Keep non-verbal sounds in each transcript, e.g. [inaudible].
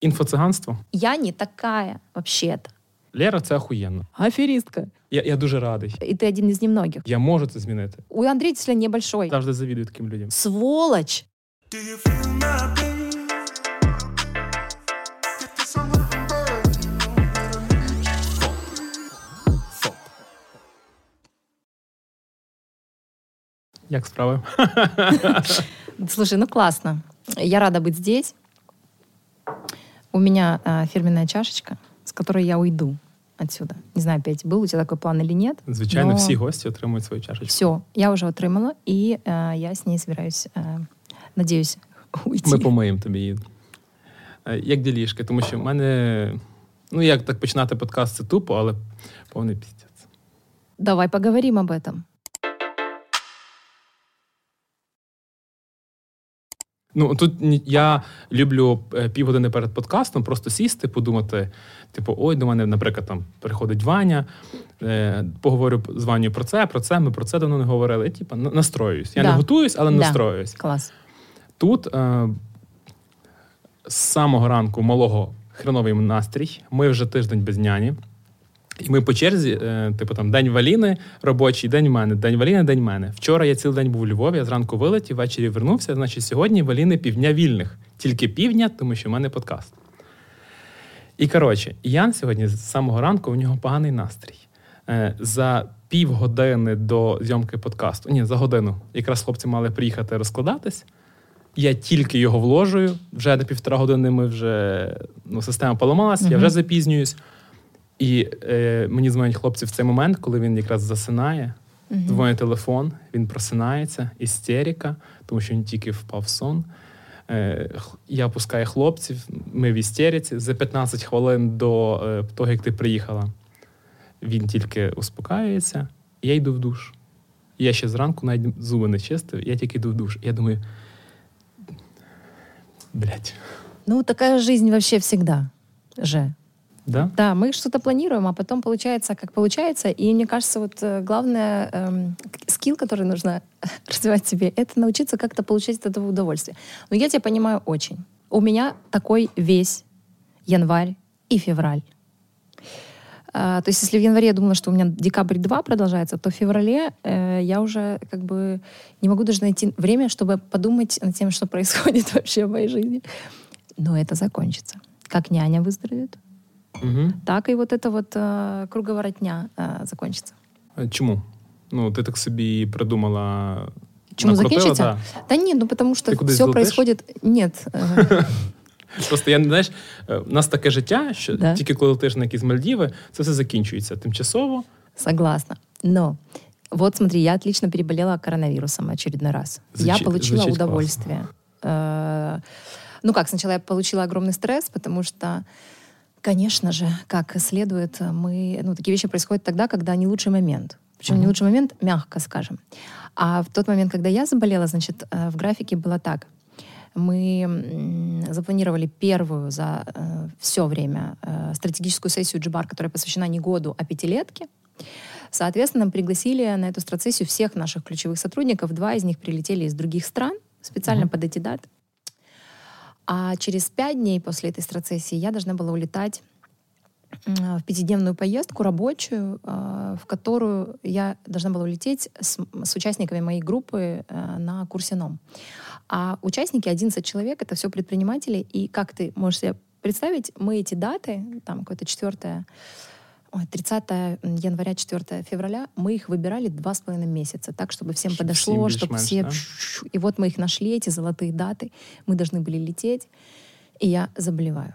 Інфоциганство. Я не такая вообще-то. Лера, це охуєнно. Аферистка. Я, я дуже радий. И ты один из немногих. Я можу це змінити. У Андрея Тесля небольшой. Завжди завідую таким людям. Сволочь. Do you feel my pain? Get this on the Як справи? [laughs] [laughs] Слушай, ну классно. Я рада быть здесь. У меня а, фирменная чашечка, с которой я уйду отсюда. Не знаю, опять был у тебя такой план или нет. Звичайно, но всі гості отримують свою чашечку. Все, я уже отримала, и а, я с ней собираюсь, а, надеюсь, [laughs] уйти. Ми помиємо тобі її. Е, Як ділішки? Тому що в мене. Ну, як так починати подкаст, це тупо, але повний піздець. Давай поговорим об этом. Ну тут я люблю е, півгодини перед подкастом просто сісти, подумати, типу, ой, до мене, наприклад, там приходить Ваня, е, поговорю з Ваню про це, про це, ми про це давно не говорили. І, типу, настроююсь. Я Да. не готуюсь, але Да. настроююсь. Класс. Тут е, з самого ранку малого хреновий настрій. Ми вже тиждень без няні. І ми по черзі, е, типу там день Валіни, робочий, день в мене, день Валіни, день в мене. Вчора я цілий день був у Львові, я зранку вилетів, ввечері вернувся. Значить, сьогодні Валіни півдня вільних. Тільки півдня, тому що в мене подкаст. І коротше, Ян сьогодні з самого ранку у нього поганий настрій. Е, За півгодини до зйомки подкасту, ні, за годину, якраз хлопці мали приїхати розкладатись. Я тільки його вложую. Вже на півтора години ми вже ну, система поламалась, я вже запізнююсь. І е, мені дзвонять хлопці в цей момент, коли він якраз засинає. Мгм. Дзвонить телефон, він просинається, істерика, тому що він тільки впав в сон. Е, Я пускаю хлопців, ми в істериці. За 15 хвилин до е, того, як ти приїхала, він тільки успокаюється, і я йду в душ. Я ще зранку навіть зуби не чистив, я тільки йду в душ. Я думаю, блядь, Ну, такая жизнь вообще всегда же. Да? Да, мы что-то планируем, а потом получается, как получается. И мне кажется, вот э, главное эм, скилл, который нужно [laughs] развивать себе, это научиться как-то получать от этого удовольствие. Но я тебя понимаю очень. У меня такой весь январь и февраль. А, то есть, если в январе я думала, что у меня декабрь 2 продолжается, то в феврале э, я уже как бы не могу даже найти время, чтобы подумать над тем, [laughs] что происходит [laughs] вообще в моей жизни. Но это закончится. Как няня выздоровеет, Угу. так и вот эта вот э, круговоротня э, закончится. Чому? Ну, ти так собі придумала. Чому накрутила, закінчиться? да. Да нет, ну потому что Ты куда-то все летишь? происходит... Нет. э, [laughs] Просто я не знаєш, е, у нас таке життя, що Да. тільки коли летиш на якісь Мальдіви, це все закінчується тимчасово. Согласна. Но вот смотри, я отлично переболела коронавирусом очередной раз. я Звучит- получила звучит удовольствие. Э, Ну как, сначала я получила огромный стресс, потому что, конечно же, как следует, мы, ну, такие вещи происходят тогда, когда не лучший момент. Причем не лучший момент, мягко скажем. А в тот момент, когда я заболела, значит, э, в графике было так. Мы запланировали первую за все время э, стратегическую сессию Джибар, которая посвящена не году, а пятилетке. Соответственно, пригласили на эту стратсессию всех наших ключевых сотрудников. Два из них прилетели из других стран специально Мгм. под эти даты. А через пять дней после этой стратсессии я должна была улетать в пятидневную поездку рабочую, э, в которую я должна была улететь с, с участниками моей группы э, на курсе НОМ. А участники 11 человек, это все предприниматели, и как ты можешь себе представить, мы эти даты, там какое-то 4 ой, 30 января, 4 февраля, мы их выбирали два с половиной месяца, так, чтобы всем подошло, всем чтобы все... да? И вот мы их нашли, эти золотые даты, мы должны были лететь, и я заболеваю.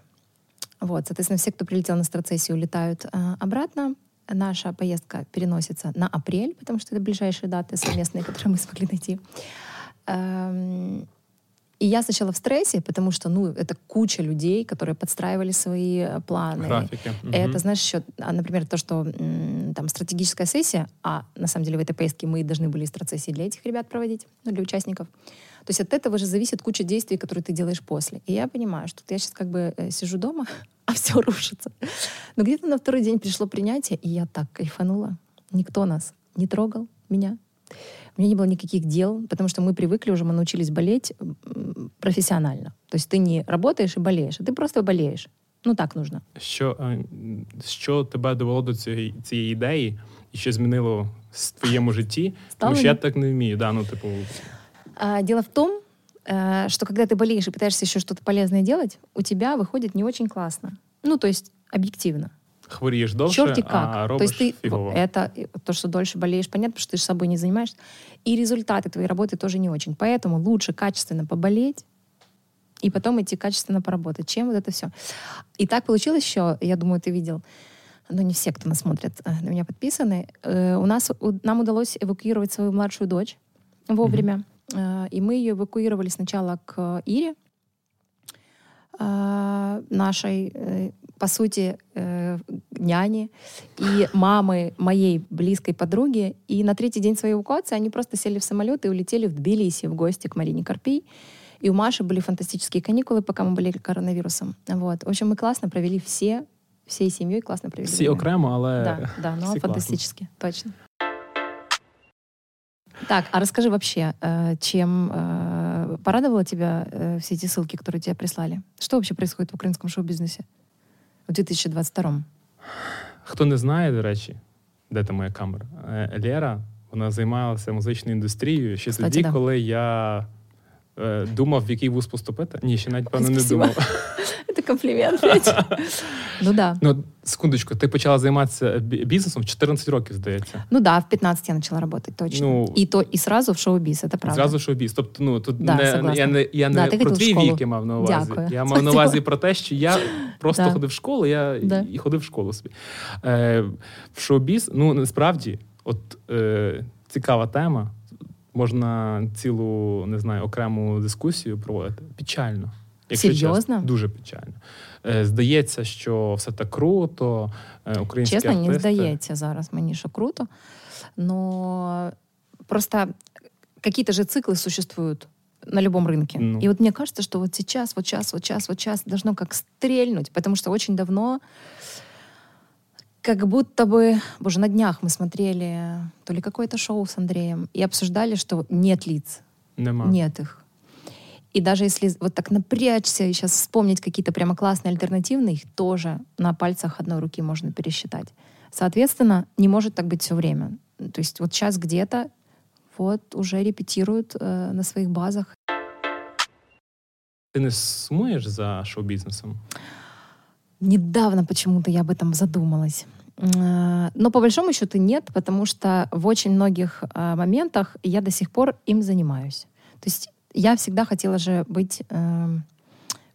Вот, соответственно, все, кто прилетел на страцессию, улетают э, обратно. Наша поездка переносится на апрель, потому что это ближайшие даты совместные, которые мы смогли найти. Эм, И я сначала в стрессе, потому что, ну, это куча людей, которые подстраивали свои э, планы. Графіки. Мгм. Это, знаешь, еще, а, например, то, что там стратегическая сессия, а на самом деле в этой поездке мы должны были стратсессии для этих ребят проводить, ну, для участников. То есть от этого же зависит куча действий, которые ты делаешь после. И я понимаю, что я сейчас как бы э, сижу дома, [laughs] а все рушится. Но где-то на второй день пришло принятие, и я так кайфанула. Никто нас не трогал, меня, У меня не было никаких дел, потому что мы привыкли уже, мы научились болеть м, профессионально. То есть ты не работаешь и болеешь, а ты просто болеешь. Ну так нужно. Що, е, що тебе довело до цієї, цієї ідеї і що змінило в твоєму житті? Тому що я Ставлення? так не вмію. Да, ну, типу, А, дело в том, э, что когда ты болеешь и пытаешься еще что-то полезное делать, у тебя выходит не очень классно. Ну, то есть объективно. хворієш довше, Черти как. а то робиш есть ты фігово. это э, то, что дольше болеешь, понятно, потому что ты же собой не занимаешься. И результаты твоей работы тоже не очень. Поэтому лучше качественно поболеть и потом идти качественно поработать, чем вот это все. И так получилось еще, я думаю, ты видел, но не все, кто нас смотрит, э, на меня подписаны. Э, У нас у- нам удалось эвакуировать свою младшую дочь вовремя, Э, и мы ее эвакуировали сначала к Ире, э, нашей, э, по сути, э, няни и мамы моей близкой подруги. И на третий день своей эвакуации они просто сели в самолет и улетели в Тбилиси в гости к Марине Карпей. И у Маши были фантастические каникулы, пока мы болели коронавирусом. Вот. В общем, мы классно провели все, всей семьей классно провели. Всі время. окремо, але Да, да, [laughs] но всі фантастически, точно. Так, а расскажи вообще, э, чем э, порадовала тебя э, все эти ссылки, которые тебе прислали? Что вообще происходит в украинском шоу-бизнесе в 2022? Хто не знає, до речі, де там моя камера? Е, Лера, вона займалася музичною індустрією ще Кстати, тоді, да. коли я е, думав, в який вуз поступити. Ні, ще навіть певно не думав. Это комплимент, ведь? Ну да. Ну, секундочку, ти почала займатися бізнесом в 14 років, здається. Ну да, в 15 я начала работать, точно. Ну, и, то, и сразу в шоу-биз, это правда. Зразу шоу-біз. Тобто, ну тут Да, не, я не, я не ти про в твій вік я мав на увазі. Дякую. Я мав на увазі про те, що я просто Да. ходив в школу, я Да. і ходив в школу собі. Е, в шоу-біз, ну насправді, от е, цікава тема. Можна цілу, не знаю, окрему дискусію проводити. Печально. Якщо Серйозно? чесно. дуже печально. Е, здається, що все так круто, е, українські Чесно, не здається зараз мені, що круто. Но просто какие-то же циклы существуют на любом рынке. Ну. И вот мне кажется, что вот сейчас, вот сейчас, вот сейчас, вот сейчас должно как стрельнуть, потому что очень давно как будто бы, боже, на днях мы смотрели то ли какое-то шоу с Андреем и обсуждали, что нет лиц, Нема. нет их. И даже если вот так напрячься и сейчас вспомнить какие-то прямо классные альтернативные, их тоже на пальцах одной руки можно пересчитать. Соответственно, не может так быть все время. То есть вот сейчас где-то вот уже репетируют э, на своих базах. Ти не сумуєш за шоу-бізнесом? Недавно почему-то я об этом задумалась. Э, Но по большому счету нет, потому что в очень многих э, моментах я до сих пор им занимаюсь. То есть я всегда хотела же быть эм,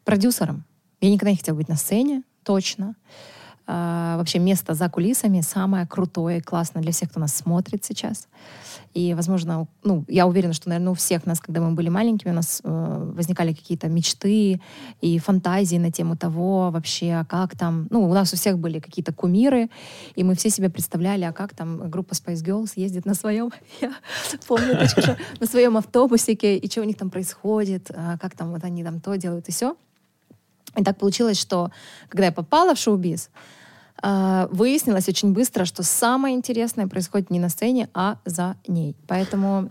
продюсером. Я никогда не хотела быть на сцене, точно. А, вообще место за кулисами самое крутое и классное для всех, кто нас смотрит сейчас. И, возможно, ну, я уверена, что, наверное, у всех нас, когда мы были маленькими, у нас э, возникали какие-то мечты и фантазии на тему того вообще, а как там... Ну, у нас у всех были какие-то кумиры, и мы все себе представляли, а как там группа Spice Girls ездит на своем, [laughs] я помню, точно, что на своем автобусике, и что у них там происходит, а как там вот они там то делают и все. И так получилось, что когда я попала в шоу-биз, выяснилось очень быстро, что самое интересное происходит не на сцене, а за ней. Поэтому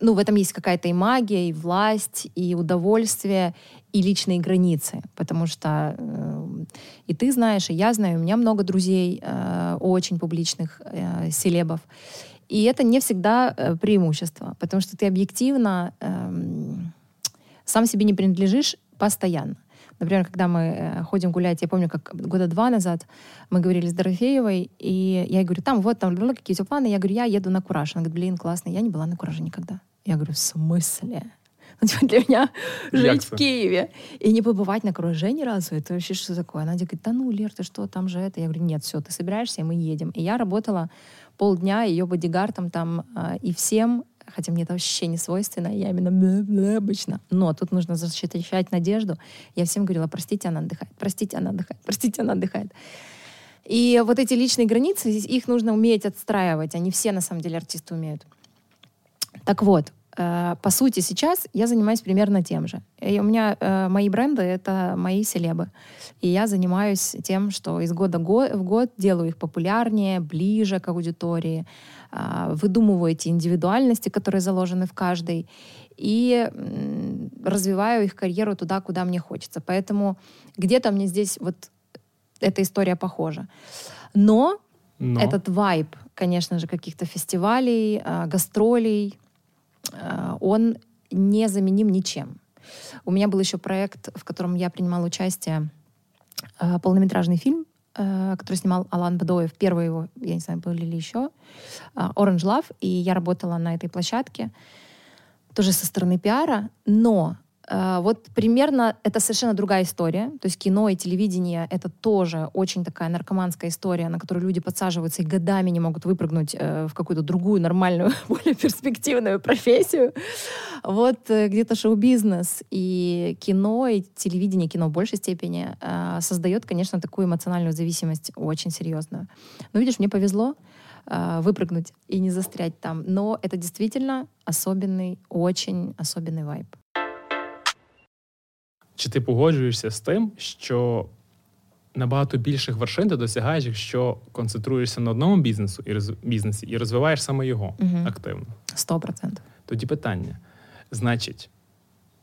ну, в этом есть какая-то и магия, и власть, и удовольствие, и личные границы. Потому что э, и ты знаешь, и я знаю, у меня много друзей э, очень публичных э, селебов. И это не всегда э, преимущество, потому что ты объективно эм, сам себе не принадлежишь постоянно. Например, когда мы э, ходим гулять, я помню, как года два назад мы говорили с Дорофеевой, и я ей говорю, там вот, там ну, какие-то планы, я говорю, я еду на Кураж. Она говорит, блин, классно, я не была на Кураже никогда. Я говорю, в смысле? Ну, типа, для меня [laughs] жить це? в Киеве и не побывать на Кураже ни разу, это вообще что такое? Она говорит, да ну, Лер, ты что, там же это? Я говорю, нет, все, ты собираешься, и мы едем. И я работала полдня ее бодигардом там а, и всем, хотя мне это вообще не свойственно, я именно обычно. Но тут нужно защищать надежду. Я всем говорила, простите, она отдыхает, простите, она отдыхает, простите, она отдыхает. И вот эти личные границы, их нужно уметь отстраивать. Они все, на самом деле, артисты умеют. Так вот, Э, по сути, сейчас я занимаюсь примерно тем же. И у меня э, мои бренды — это мои селебы. И я занимаюсь тем, что из года го- в год делаю их популярнее, ближе к аудитории, выдумываю эти индивидуальности, которые заложены в каждой, и развиваю их карьеру туда, куда мне хочется. Поэтому где-то мне здесь вот эта история похожа. Но Но этот вайб, конечно же, каких-то фестивалей, а, гастролей, а, он незаменим ничем. У меня был еще проект, в котором я принимала участие, а, полнометражный фильм, а, который снимал Алан Бадоев. Первый его, я не знаю, были ли еще, а, Orange Love. И я работала на этой площадке тоже со стороны пиара, но э, вот примерно это совершенно другая история. То есть кино и телевидение — это тоже очень такая наркоманская история, на которую люди подсаживаются и годами не могут выпрыгнуть э, в какую-то другую нормальную, [laughs] более перспективную профессию. Вот э, где-то шоу-бизнес и кино, и телевидение, кино в большей степени э, создает, конечно, такую эмоциональную зависимость очень серьезную. Но видишь, мне повезло, э, выпрыгнуть и не застрять там. Но это действительно особенный, очень особенный вайб. Чи ти погоджуєшся з тим, що набагато більших вершин ти досягаєш, якщо концентруєшся на одному бізнесу і роз... бізнесі і розвиваєш саме його Мгм. активно? Сто процентов. Тоді питання. Значить,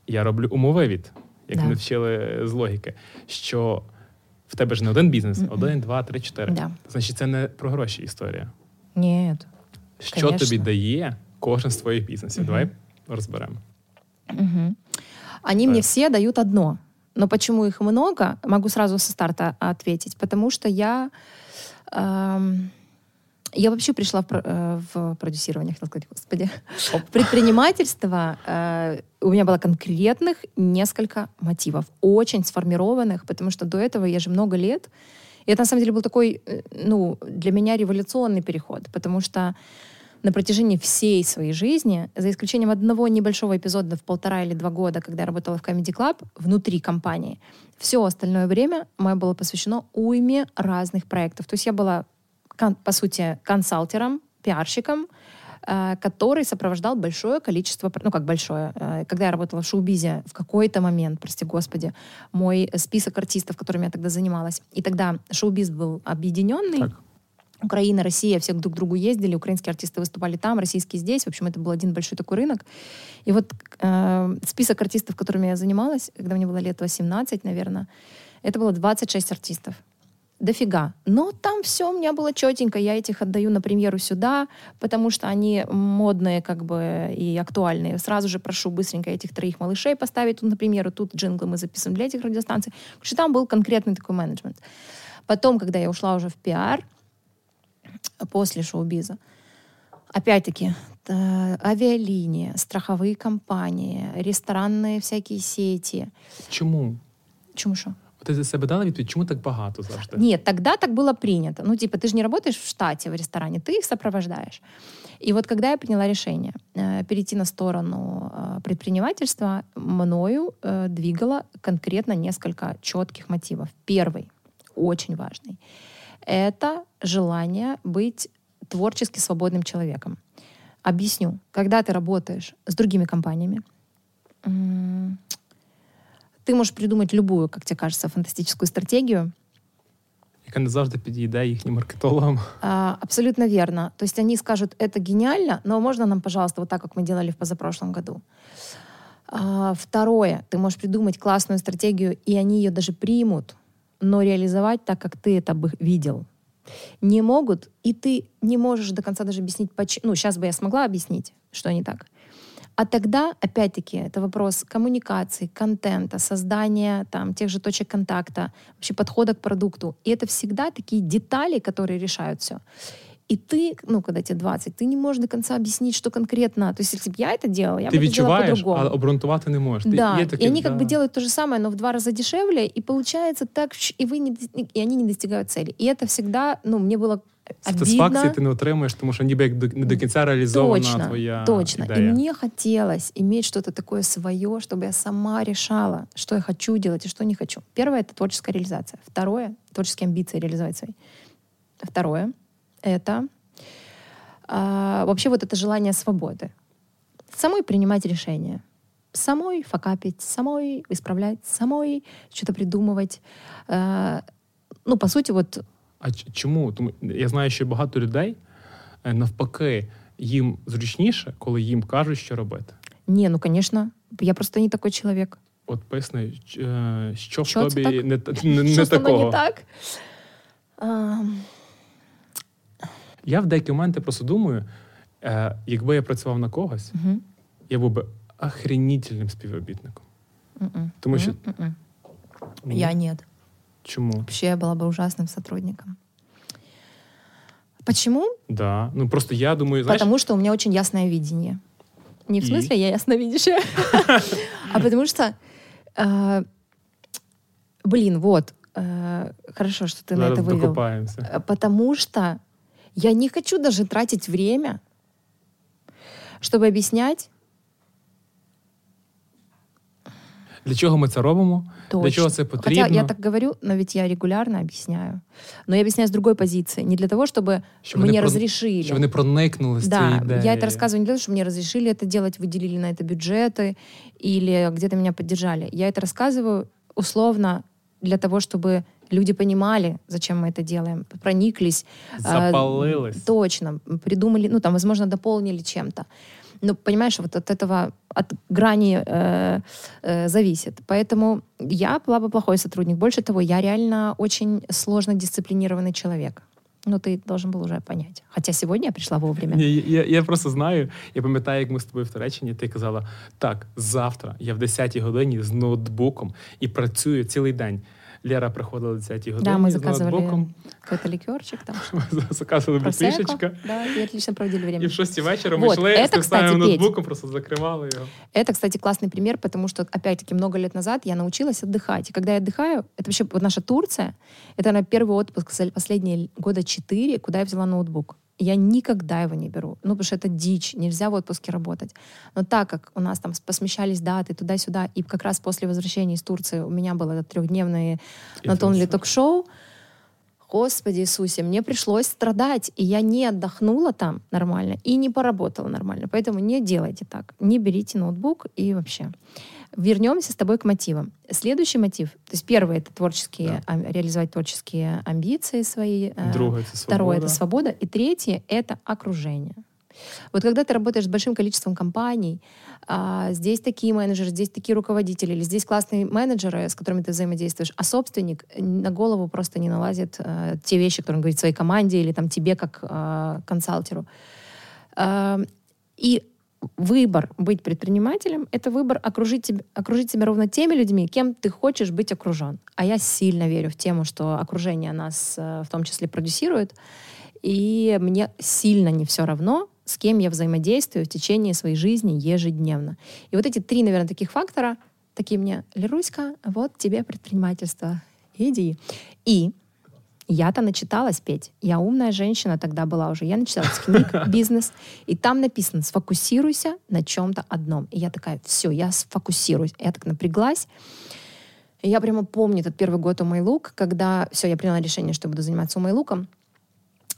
я роблю умовивід, як Да. ми вчили з логіки, що в тебе ж не один бізнес, Мгм. один, два, три, чотири. Да. Значить, це не про гроші історія. Нет. Що Конечно. тобі дає кожен з твоїх бізнесів? Мгм. Давай розберемо. Мгм. Они мне все дают одно. Но почему их много, могу сразу со старта ответить. Потому что я... эм, я вообще пришла в, э, в продюсирование, хотела сказать, господи. Оп. Предпринимательство, э, у меня было конкретных несколько мотивов, очень сформированных, потому что до этого я же много лет. И это на самом деле был такой, э, ну, для меня революционный переход, потому что на протяжении всей своей жизни, за исключением одного небольшого эпизода в полтора или два года, когда я работала в Comedy Club внутри компании, все остальное время мое было посвящено уйме разных проектов. То есть я была, по сути, консалтером, пиарщиком, э, который сопровождал большое количество, ну как большое, э, когда я работала в шоу-бизе, в какой-то момент, прости господи, мой список артистов, которыми я тогда занималась, и тогда шоу-биз был объединенный, Так. Украина, Россия, все друг к другу ездили, украинские артисты выступали там, российские здесь. В общем, это был один большой такой рынок. И вот э, список артистов, которыми я занималась, когда мне было лет 18, наверное, это было 26 артистов. Дофига. Но там все у меня было четенько. Я этих отдаю на премьеру сюда, потому что они модные как бы и актуальные. Сразу же прошу быстренько этих троих малышей поставить тут на премьеру. Тут джинглы мы записываем для этих радиостанций. Короче, там был конкретный такой менеджмент. Потом, когда я ушла уже в пиар, после шоу-биза. Опять-таки, э, авиалинии, страховые компании, ресторанные всякие сети. Чому? Чему что? Ти за себе дала відповідь, чому так багато завжди? Нет, тогда так было принято. Ну, типа, ты же не работаешь в штате, в ресторане, ты их сопровождаешь. И вот когда я приняла решение э, перейти на сторону э, предпринимательства, мною э, двигало конкретно несколько четких мотивов. Первый, очень важный, это желание быть творчески свободным человеком. Объясню. Когда ты работаешь с другими компаниями, м, ты можешь придумать любую, как тебе кажется, фантастическую стратегию, Яка не завжди підійде їхнім маркетологам. А, Абсолютно верно. То есть они скажут, это гениально, но можно нам, пожалуйста, вот так, как мы делали в позапрошлом году. А, Второе, ты можешь придумать классную стратегию, и они ее даже примут, но реализовать так, как ты это бы видел. Не могут, и ты не можешь до конца даже объяснить, почему. Ну, сейчас бы я смогла объяснить, что не так. А тогда, опять-таки, это вопрос коммуникации, контента, создания там, тех же точек контакта, вообще подхода к продукту. И это всегда такие детали, которые решают все. И ты, ну, когда тебе 20, ты не можешь до конца объяснить, что конкретно. То есть, если бы я это делала, я Ти бы это делала відчуваєш, по-другому. але обґрунтувати не можеш. Ти- Да, є таке, и они как да. бы делают то же самое, но в два раза дешевле, и получается так, щ- и, вы не, дос- и они не достигают цели. И это всегда, ну, мне было Сатисфакції обидно. ти не отримуєш, тому що ніби як до, не до кінця реалізована Точно, твоя точно. ідея. И мне хотелось иметь что-то такое свое, чтобы я сама решала, что я хочу делать и что не хочу. Первое — это творческая реализация. Второе — творческие амбиции реализовать свои. Второе — это а, вообще вот это желание свободы. самой принимать решения. Самой факапить, самой исправлять, самой что-то придумывать. Э, ну, по сути, вот А ч- чому? Тому я знаю, що багато людей е, навпаки їм зручніше, коли їм кажуть, що робити. не, ну, конечно, я просто не такой человек. От поясни, ч- е, що в Що це тобі так? не, та- не, не Що со мною такого. не так? Ам, Я в деякі моменти просто думаю, е, якби я працював на когось, мгм, я був би охренітельним співробітником. мгм, Тому що мгм, мгм. Ні. Я нет. чому? Вообще я была бы ужасным сотрудником. Почему? Да. Ну просто я думаю, знаєш, Потому что у меня очень ясное видение. Не в И? смысле я ясновидящая, [laughs] а потому что, э, блин, вот, э, хорошо, что ты на зараз это вывел. докопаємося. Э, Потому что я не хочу даже тратить время, чтобы объяснять Для чого ми це робимо? Для точно. чого це потрібно? Хотя я так говорю, но ведь я регулярно объясняю. Но я объясняю с другой позиции. Не для того, чтобы Щоб вони мне про- разрешили. Щоб вони проникнули з Да, цією ідеєю. я это рассказываю не для того, чтобы мне разрешили это делать, выделили на это бюджеты или где-то меня поддержали. Я это рассказываю условно для того, чтобы люди понимали, зачем мы это делаем, прониклись. а, Запалились. точно. Придумали, ну там, возможно, дополнили чем-то. Но, понимаешь, вот от этого, от грани э, э, зависит. Поэтому я была бы плохой сотрудник. Больше того, я реально очень сложно дисциплинированный человек. Ну, ты должен был уже понять. Хотя сегодня я пришла вовремя. Ні, я, я просто знаю, я пам'ятаю, як ми з тобою в Туреччині, ти казала: так, завтра я в 10-й годині з ноутбуком і працюю цілий день. Лера приходила в 10-й годині Да, мы з заказывали ноутбуком, какой-то ликерчик там. [laughs] заказували бутишечка. Да, и отлично проводили время. І в 6 вечора ми Вот, йшли это, з тим кстати, Петь. ноутбуком, просто закривали його. Это, кстати, классный пример, потому что, опять-таки, много лет назад я научилась отдыхать. И когда я отдыхаю, это вообще вот наша Турция, это, наверное, первый отпуск за последние года четыре, куда я взяла ноутбук. Я никогда его не беру. Ну, потому что это дичь, нельзя в отпуске работать. Но так как у нас там посмещались даты туда-сюда, и как раз после возвращения из Турции у меня было трехдневное на Тонли Интенсив. ток-шоу, Господи Иисусе, мне пришлось страдать, и я не отдохнула там нормально и не поработала нормально. Поэтому не делайте так. Не берите ноутбук и вообще. Вернемся с тобой к мотивам. Следующий мотив, то есть первый это творческие, ам- реализовать творческие амбиции свои. э, Друге це Второе свобода. это свобода. И третье это окружение. Вот когда ты работаешь с большим количеством компаний, а, здесь такие менеджеры, здесь такие руководители, или здесь классные менеджеры, с которыми ты взаимодействуешь, а собственник на голову просто не налазит э, те вещи, которые он говорит своей команде или там тебе как э, консалтеру. А, и выбор быть предпринимателем — это выбор окружить, тебя, окружить себя ровно теми людьми, кем ты хочешь быть окружен. А я сильно верю в тему, что окружение нас э, в том числе продюсирует, и мне сильно не все равно, с кем я взаимодействую в течение своей жизни ежедневно. И вот эти три, наверное, таких фактора, такие мне, Леруська, вот тебе предпринимательство, иди. И я-то начиталась петь. Я умная женщина тогда была уже. Я начиталась [laughs] книг «Бизнес». И там написано «Сфокусируйся на чем-то одном». И я такая, все, я сфокусируюсь. Я так напряглась. И я прямо помню этот первый год у Майлук, когда все, я приняла решение, что буду заниматься у Майлуком.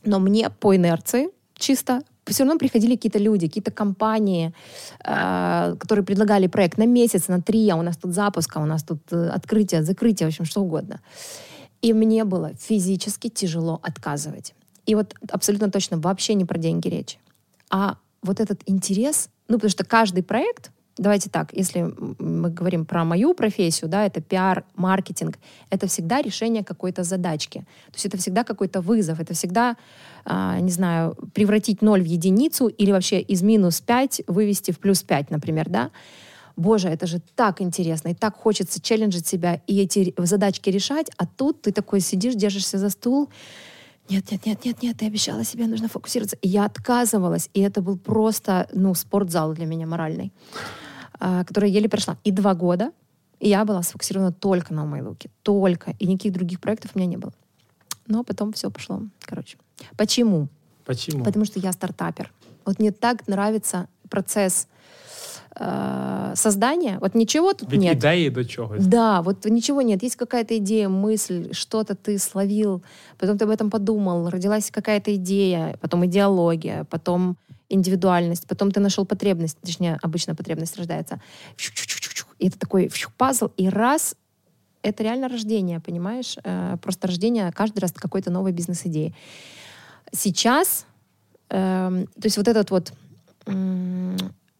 Но мне по инерции чисто все равно приходили какие-то люди, какие-то компании, э, которые предлагали проект на месяц, на три, а у нас тут запуск, а у нас тут э, открытие, закрытие, в общем, что угодно. И мне было физически тяжело отказывать. И вот абсолютно точно вообще не про деньги речь. А вот этот интерес, ну, потому что каждый проект, давайте так, если мы говорим про мою профессию, да, это пиар, маркетинг, это всегда решение какой-то задачки. То есть это всегда какой-то вызов, это всегда, а, не знаю, превратить ноль в единицу или вообще из минус 5 вывести в плюс 5, например, да. Боже, это же так интересно, и так хочется челленджить себя и эти задачки решать, а тут ты такой сидишь, держишься за стул, нет, нет, нет, нет, нет, ты обещала себе, нужно фокусироваться. И я отказывалась, и это был просто, ну, спортзал для меня моральный, а, который еле прошла. И два года я была сфокусирована только на Майлуке, только, и никаких других проектов у меня не было. Но потом все пошло, короче. Почему? Почему? Потому что я стартапер. Вот мне так нравится процесс э, создания. Вот ничего тут Від нет. ідеї до чогось. Да, вот ничего нет. Есть какая-то идея, мысль, что-то ты словил, потом ты об этом подумал, родилась какая-то идея, потом идеология, потом индивидуальность, потом ты нашел потребность, точнее, обычно потребность рождается. Фью-фью-фью-фью. И это такой фью, пазл, и раз это реально рождение, понимаешь? Э, Просто рождение каждый раз какой-то новой бизнес-идеи. Сейчас, эм, то есть вот этот вот м,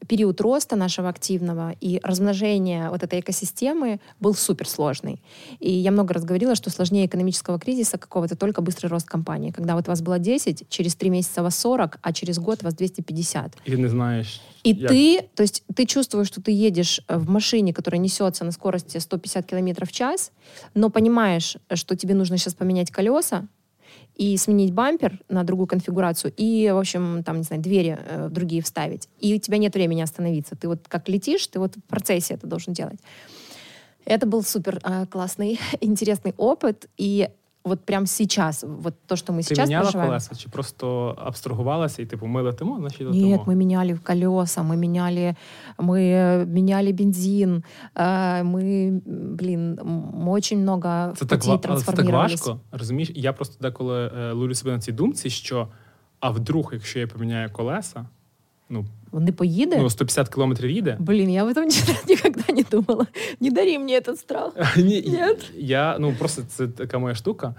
период роста нашего активного и размножения вот этой экосистемы был суперсложный. И я много раз говорила, что сложнее экономического кризиса какого-то только быстрый рост компании. Когда вот вас было 10, через 3 месяца вас 40, а через год вас 250. І ти не знаєш. И як. ты, то есть ты чувствуешь, что ты едешь э, в машине, которая несется на скорости 150 км в час, но понимаешь, что тебе нужно сейчас поменять колеса и сменить бампер на другую конфигурацию, и, в общем, там, не знаю, двери э, другие вставить. И у тебя нет времени остановиться. Ты вот как летишь, ты вот в процессе это должен делать. Это был супер э, классный, [laughs] интересный опыт. И вот прям сейчас, вот то, что мы Ти сейчас міняла проживаем... колеса, чи просто абстрагувалася і типу ми летимо, значить Нет, летимо? мы меняли колеса, мы меняли, мы э, меняли бензин, э, мы, м, блин, м, мы очень много Це в так, пути ва- але це так трансформировались. важко. Розумієш? Я просто деколи е, ловлю себе на цій думці, що а вдруг, якщо я поміняю колеса, ну, Не поїде? ну 150 кілометрів їде. Блин, я об этом [laughs] никогда не думала. Не дари мне этот страх. [laughs] Ні, Нет. Я, ну просто це така моя штука.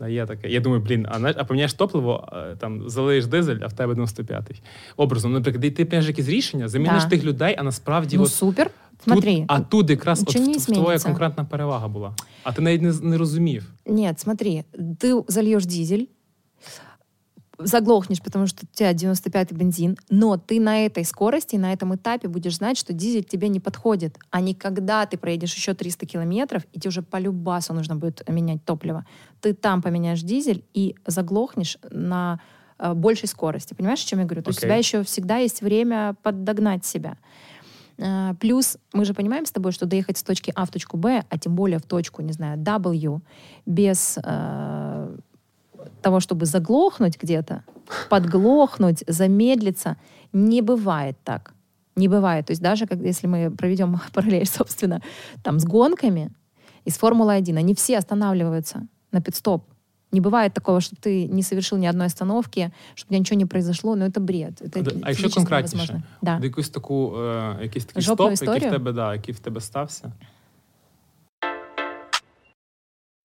Да, Є таке. Я думаю, блін, а, на- а поміняєш топливо, а, там залиєш дизель, а в тебе 95-й. Образом, наприклад, і ти приймеш якісь рішення, заміниш Да. тих людей, а насправді Ну от супер. Смотри. Тут, а тут якраз от, нічого не в- в твоя зміниться. конкретна перевага була. А ти навіть не, з- не розумів. Нет, смотри, ты зальешь дизель, заглохнешь, потому что у тебя 95-й бензин, но ты на этой скорости, на этом этапе будешь знать, что дизель тебе не подходит. А не когда ты проедешь еще 300 километров, и тебе уже по любасу нужно будет менять топливо. Ты там поменяешь дизель и заглохнешь на э, большей скорости. Понимаешь, о чем я говорю? То есть у тебя еще всегда есть время поддогнать себя. Э, Плюс мы же понимаем с тобой, что доехать с точки А в точку Б, а тем более в точку, не знаю, W, без э, того, чтобы заглохнуть где-то, подглохнуть, замедлиться, не бывает так. Не бывает. То есть даже как, если мы проведем [laughs] параллель, собственно, там с гонками из Формулы-1, они все останавливаются на пит-стоп. Не бывает такого, что ты не совершил ни одной остановки, чтобы у тебя ничего не произошло, но это бред. Это А якщо физически конкретніше, невозможно. Да. до якусь таку, е, якийсь такий Жопну стоп, який в історію? тебе, да, який в тебе стався.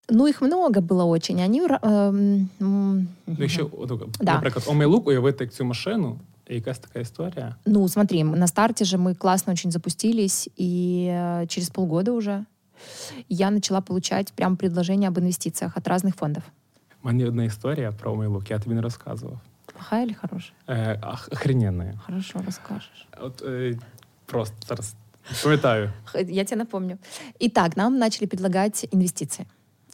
Ну, их много было очень. Они... ра- эм, м, Ну, Якщо, от, Да. наприклад, омейлук уявити як цю машину, і якась така історія. Ну, смотри, м- на старте же мы классно очень запустились, и э, через полгода уже я начала получать прям предложения об инвестициях от разных фондов. У мене є одна історія про омейлук, я тобі не розказував. Плохая или хорошая? Е, ах- охрененна. Хорошо, расскажешь. От е, просто зараз пам'ятаю. [laughs] Х- Я тебе напомню. Итак, нам начали предлагать инвестиции.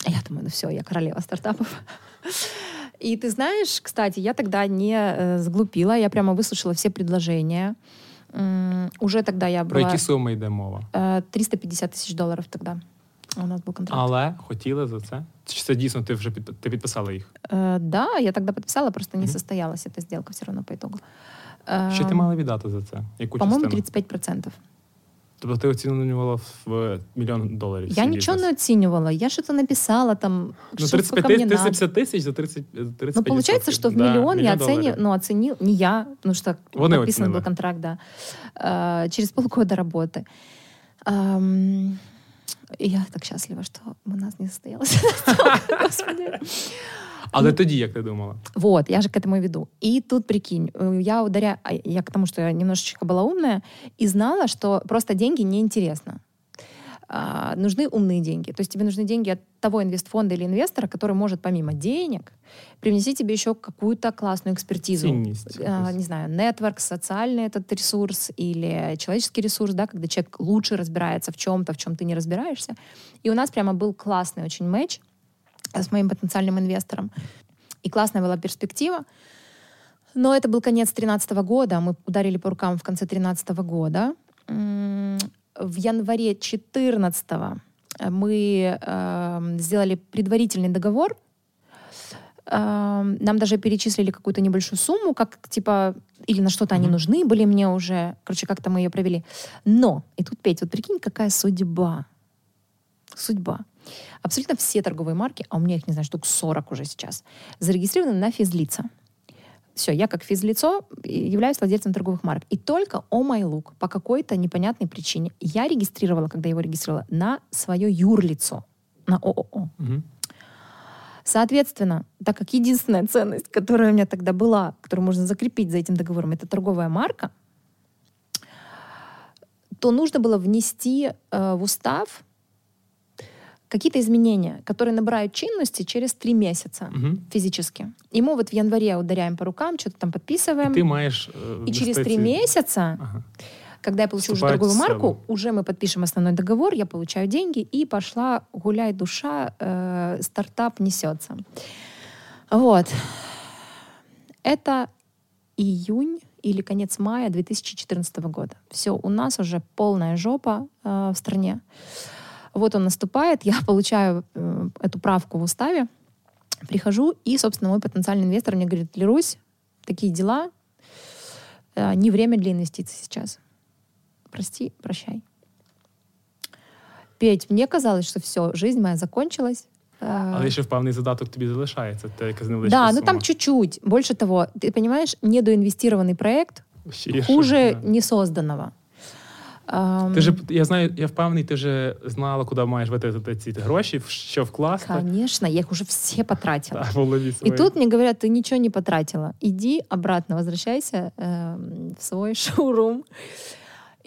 А Я думаю, ну все, я королева стартапов. И ты знаешь, кстати, я тогда не э, сглупила, я прямо выслушала все предложения. М, Уже тогда я Про была... які суми йде мова? э, 350 тысяч долларов тогда. У нас был контракт. Але хотіли за це? Чи це дійсно ти вже під, ти підписала їх? Э, да, я тогда подписала, просто не Мгм. состоялась эта сделка все равно по итогу. Що ти Эм, мала віддати за це? Яку По-моему, частину? 35%. Тобто ти оцінювала в мільйон доларів. Я свій ничего бізнес? не оценивала. Я что-то написала там, Ну, что 35 сколько мне надо. 350 тысяч за 30, 35 Ну, получается, что в Да, миллион я долларів. оценил, ну, оценил, не я, потому что Вони подписан оцінили. был контракт, да, э, через полгода работы. Эм, и я так счастлива, что у нас не состоялось. [laughs] Господи. Але тоді, як ти думала? Вот, я же к этому веду. И тут, прикинь, э, я ударяю... а, Я к тому, что я немножечко была умная и знала, что просто деньги неинтересно. А, нужны умные деньги. То есть тебе нужны деньги от того инвестфонда или инвестора, который может помимо денег привнести тебе еще какую-то классную экспертизу. Ценность. А, не знаю, нетворк, социальный этот ресурс или человеческий ресурс, да, когда человек лучше разбирается в чем-то, в чем ты не разбираешься. И у нас прямо был классный очень матч с моим потенциальным инвестором. И классная была перспектива. Но это был конец 2013 года. Мы ударили по рукам в конце 2013 года. В январе 2014 мы эм, сделали предварительный договор. Эм, Нам даже перечислили какую-то небольшую сумму, как типа, или на что-то они Мгм. нужны были мне уже. Короче, как-то мы ее провели. Но, и тут, Петь, вот прикинь, какая судьба. Судьба. Абсолютно все торговые марки, а у меня их, не знаю, штук 40 уже сейчас, зарегистрированы на физлица. Все, я как физлицо являюсь владельцем торговых марок. И только о май лук по какой-то непонятной причине я регистрировала, когда его регистрировала, на свое юрлицо, на ООО. Соответственно, так как единственная ценность, которая у меня тогда была, которую можно закрепить за этим договором, это торговая марка, то нужно было внести э, в устав какие-то изменения, которые набирают чинности через три месяца Мгм. физически. И мы вот в январе ударяем по рукам, что-то там І подписываем. ти маєш. е, И через нести три ці- месяца, Ага. когда я получу уже Вступает торговую в марку, силу. уже мы подпишем основной договор, я получаю деньги, и пошла гуляй душа, э, стартап несется. Вот. Это июнь или конец мая 2014 года. Все, у нас уже полная жопа э, в стране. Вот он наступает, я [laughs] получаю э, эту правку в уставе, прихожу, и, собственно, мой потенциальный инвестор мне говорит, Лерусь, такие дела, э, не время для инвестиций сейчас. Прости, прощай. Петь, мне казалось, что все, жизнь моя закончилась. Э, Але ще впевнений задаток тобі залишається. Те, яка невеличка да, ну сума. там чуть-чуть. Больше того, ты понимаешь, недоинвестированный проект Ще є хуже що, да. несозданного. Ам, Ти ж я знаю, я впевнений, ти вже знала, куди маєш витратити ці гроші, в що вкласти. Конечно, я их уже все потратила. Та, в голові И своїй. тут мне говорят, ты ничего не потратила. Иди обратно, возвращайся эм, в свой [laughs] шоурум.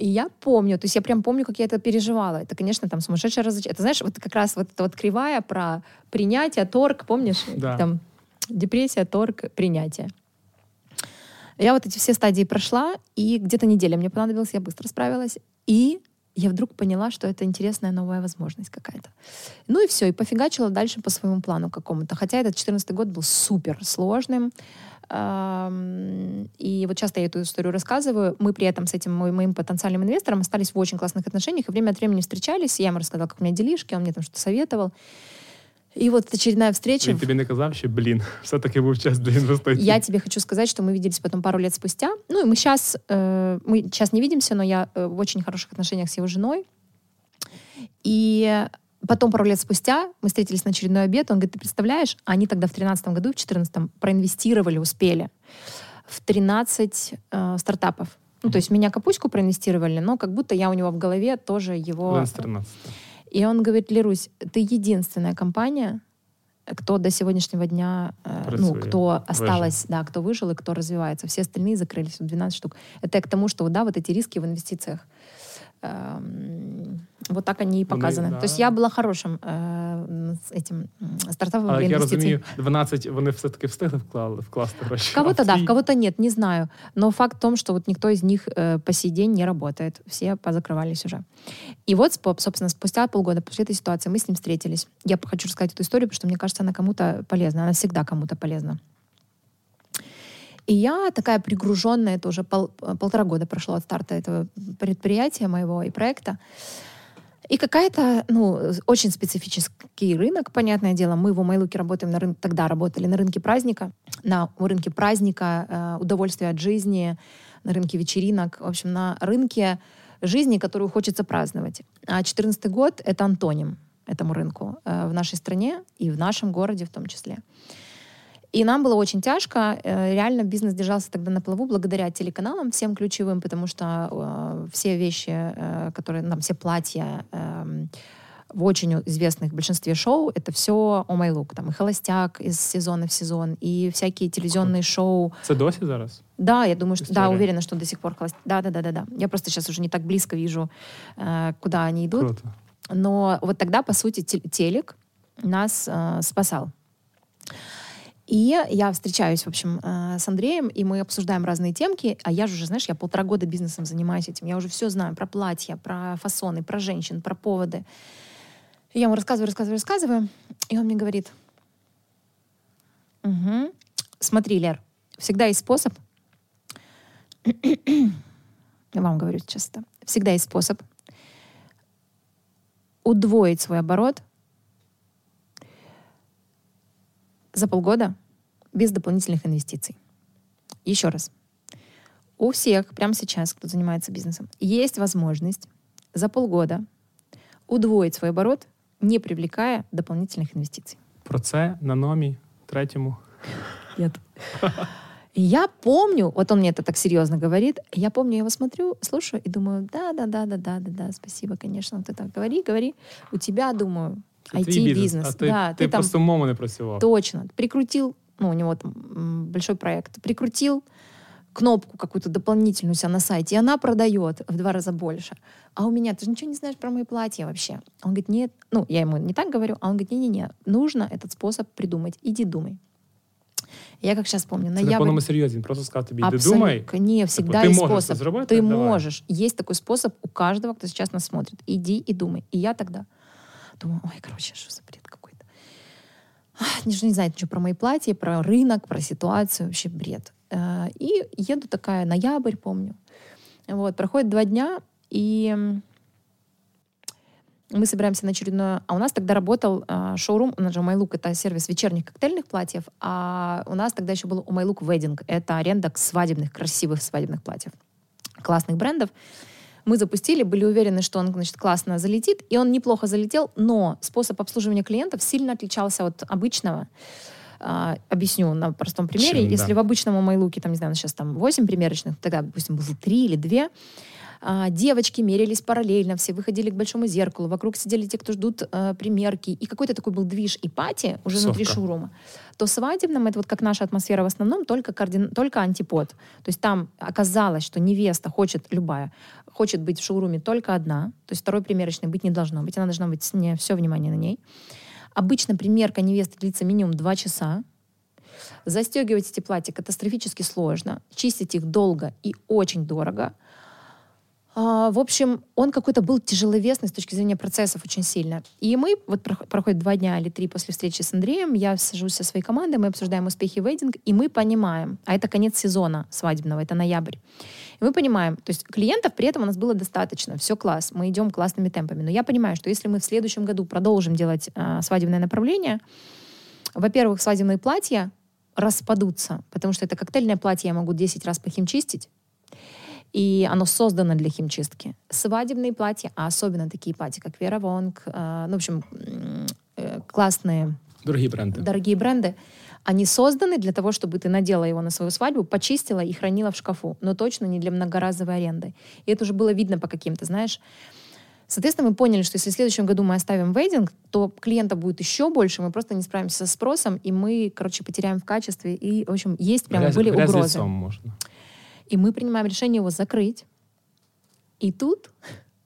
И я помню, то есть я прям помню, как я это переживала. Это, конечно, там сумасшедшее разочарование. Это, знаешь, вот как раз вот эта вот кривая про принятие, торг, помнишь? Да. Там депрессия, торг, принятие. Я вот эти все стадии прошла, и где-то неделя мне понадобилась, я быстро справилась. И я вдруг поняла, что это интересная новая возможность какая-то. Ну и все, и пофигачила дальше по своему плану какому-то. Хотя этот 14 год был супер сложным. И вот часто я эту историю рассказываю. Мы при этом с этим моим потенциальным инвестором остались в очень классных отношениях, и время от времени встречались. Я ему рассказала, как у меня делишки, он мне там что-то советовал. И вот очередная встреча. Він тобі не казав, що блін, [laughs] все-таки був час для інвестицій. Я тебе хочу сказать, что мы виделись потом пару лет спустя. Ну, и мы сейчас, мы сейчас не видимся, но я э, в очень хороших отношениях с его женой. И потом пару лет спустя мы встретились на очередной обед. Он говорит, ты представляешь, они тогда в 2013 году, в 2014 проинвестировали, успели в 13 э, стартапов. Ну, то есть меня капуську проинвестировали, но как будто я у него в голове тоже его... Лен з 13. И он говорит, Лерусь, ты единственная компания, кто до сегодняшнего дня, э, ну, кто осталась, да, кто выжил и кто развивается. Все остальные закрылись, вот 12 штук. Это я к тому, что, да, вот эти риски в инвестициях, вот так они и показаны. да. То есть я была хорошим э, с этим м, стартапом Але для як я инвестиций. розумію, 12 вони все-таки встигли вклали, вкласти гроші. В кого-то а да, всі- в кого-то нет, не знаю. Но факт в том, что вот никто из них э, по сей день не работает. Все позакрывались уже. И вот, спо- собственно, спустя полгода после этой ситуации мы с ним встретились. Я хочу рассказать эту историю, потому что мне кажется, она кому-то полезна. Она всегда кому-то полезна. И я такая пригруженная, это уже пол- полтора года прошло от старта этого предприятия моего и проекта. И какая-то, ну, очень специфический рынок, понятное дело. Мы в Майлуке работаем на рынке, тогда работали на рынке праздника, на рынке праздника, э, удовольствия от жизни, на рынке вечеринок, в общем, на рынке жизни, которую хочется праздновать. А 2014 год — это антоним этому рынку э, в нашей стране и в нашем городе в том числе. И нам было очень тяжко. Э, Реально бизнес держался тогда на плаву благодаря телеканалам всем ключевым, потому что э, все вещи, э, которые нам, все платья эм, в очень известных большинстве шоу, это все о my look. Там и холостяк из сезона в сезон, и всякие телевизионные шоу. Це досі зараз? Да, я думаю, что да, История. уверена, что до сих пор холостяк. Да, да, да, да, да. Я просто сейчас уже не так близко вижу, э, куда они идут. Круто. Но вот тогда, по сути, те- телек нас э, спасал. И я встречаюсь, в общем, э, с Андреем, и мы обсуждаем разные темки. А я же уже, знаешь, я полтора года бизнесом занимаюсь этим. Я уже все знаю про платья, про фасоны, про женщин, про поводы. И я ему рассказываю, рассказываю, рассказываю. И он мне говорит, «Мгм. смотри, Лер, всегда есть способ, я вам говорю часто, всегда есть способ удвоить свой оборот за полгода без дополнительных инвестиций. Еще раз. У всех прямо сейчас, кто занимается бизнесом, есть возможность за полгода удвоить свой оборот, не привлекая дополнительных инвестиций. Про це на номі третьому. Нет. Я помню, вот он мне это так серьезно говорит, я помню, я его смотрю, слушаю и думаю, да, да, да, да, да, да, да, спасибо, конечно, ты так говори, говори. У тебя, думаю, IT-бизнес. А ти, да, ти, ты там просто умовно не працював. Точно. Прикрутил, ну, у него там м, большой проект, прикрутил кнопку какую-то дополнительную у себя на сайте, и она продает в два раза больше. А у меня, ты же ничего не знаешь про мои платья вообще. Он говорит, нет, ну, я ему не так говорю, а он говорит, не-не-не, нужно этот способ придумать, иди думай. Я как сейчас помню, Це на ноябрь... повному серйозі. Він просто сказав тобі, іди Абсолютно. думай. Не, всегда ты есть можешь способ. это заработать? Ты Давай. можешь. Есть такой способ у каждого, кто сейчас нас смотрит. Иди и думай. И я тогда думаю, ой, короче, что за бред какой-то. Никто не знает ничего про мои платья, про рынок, про ситуацию. Вообще бред. Э, И еду такая, ноябрь, помню. Вот, проходит два дня, и мы собираемся на очередное... А у нас тогда работал э, шоурум, у нас же MyLook, это сервис вечерних коктейльных платьев, а у нас тогда еще был MyLook Wedding, это аренда свадебных, красивых свадебных платьев, классных брендов. Мы запустили, были уверены, что он, значит, классно залетит, и он неплохо залетел, но способ обслуживания клиентов сильно отличался от обычного. А, объясню на простом примере. Чем, да. Если в обычном MyLook, там, не знаю, сейчас там 8 примерочных, тогда, допустим, было 3 или 2, а, девочки мерились параллельно, все выходили к большому зеркалу, вокруг сидели те, кто ждут э, примерки, и какой-то такой был движ и пати уже внутри Тусовка. шоурума, то свадебном это вот как наша атмосфера в основном, только, координ... только антипод. То есть там оказалось, что невеста хочет, любая, хочет быть в шоуруме только одна, то есть второй примерочной быть не должно быть, она должна быть не все внимание на ней. Обычно примерка невесты длится минимум 2 часа, Застегивать эти платья катастрофически сложно, чистить их долго и очень дорого. А, в общем, он какой-то был тяжеловесный с точки зрения процессов очень сильно. И мы, вот прох- проходит два дня или три после встречи с Андреем, я сажусь со своей командой, мы обсуждаем успехи вейдинг, и мы понимаем, а это конец сезона свадебного, это ноябрь. И мы понимаем, то есть клиентов при этом у нас было достаточно, все класс, мы идем классными темпами. Но я понимаю, что если мы в следующем году продолжим делать а, свадебное направление, во-первых, свадебные платья распадутся, потому что это коктейльное платье я могу 10 раз похимчистить, и оно создано для химчистки. Свадебные платья, а особенно такие платья, как Вера Вонг, э, ну, в общем, э, классные, Дорогі бренди. дорогие бренды, они созданы для того, чтобы ты надела его на свою свадьбу, почистила и хранила в шкафу, но точно не для многоразовой аренды. И это уже было видно по каким-то, знаешь, Соответственно, мы поняли, что если в следующем году мы оставим вейдинг, то клиентов будет еще больше, мы просто не справимся со спросом, и мы, короче, потеряем в качестве. И, в общем, есть прямо Грязь- были грязь угрозы. лицом можна. И мы принимаем решение его закрыть. И тут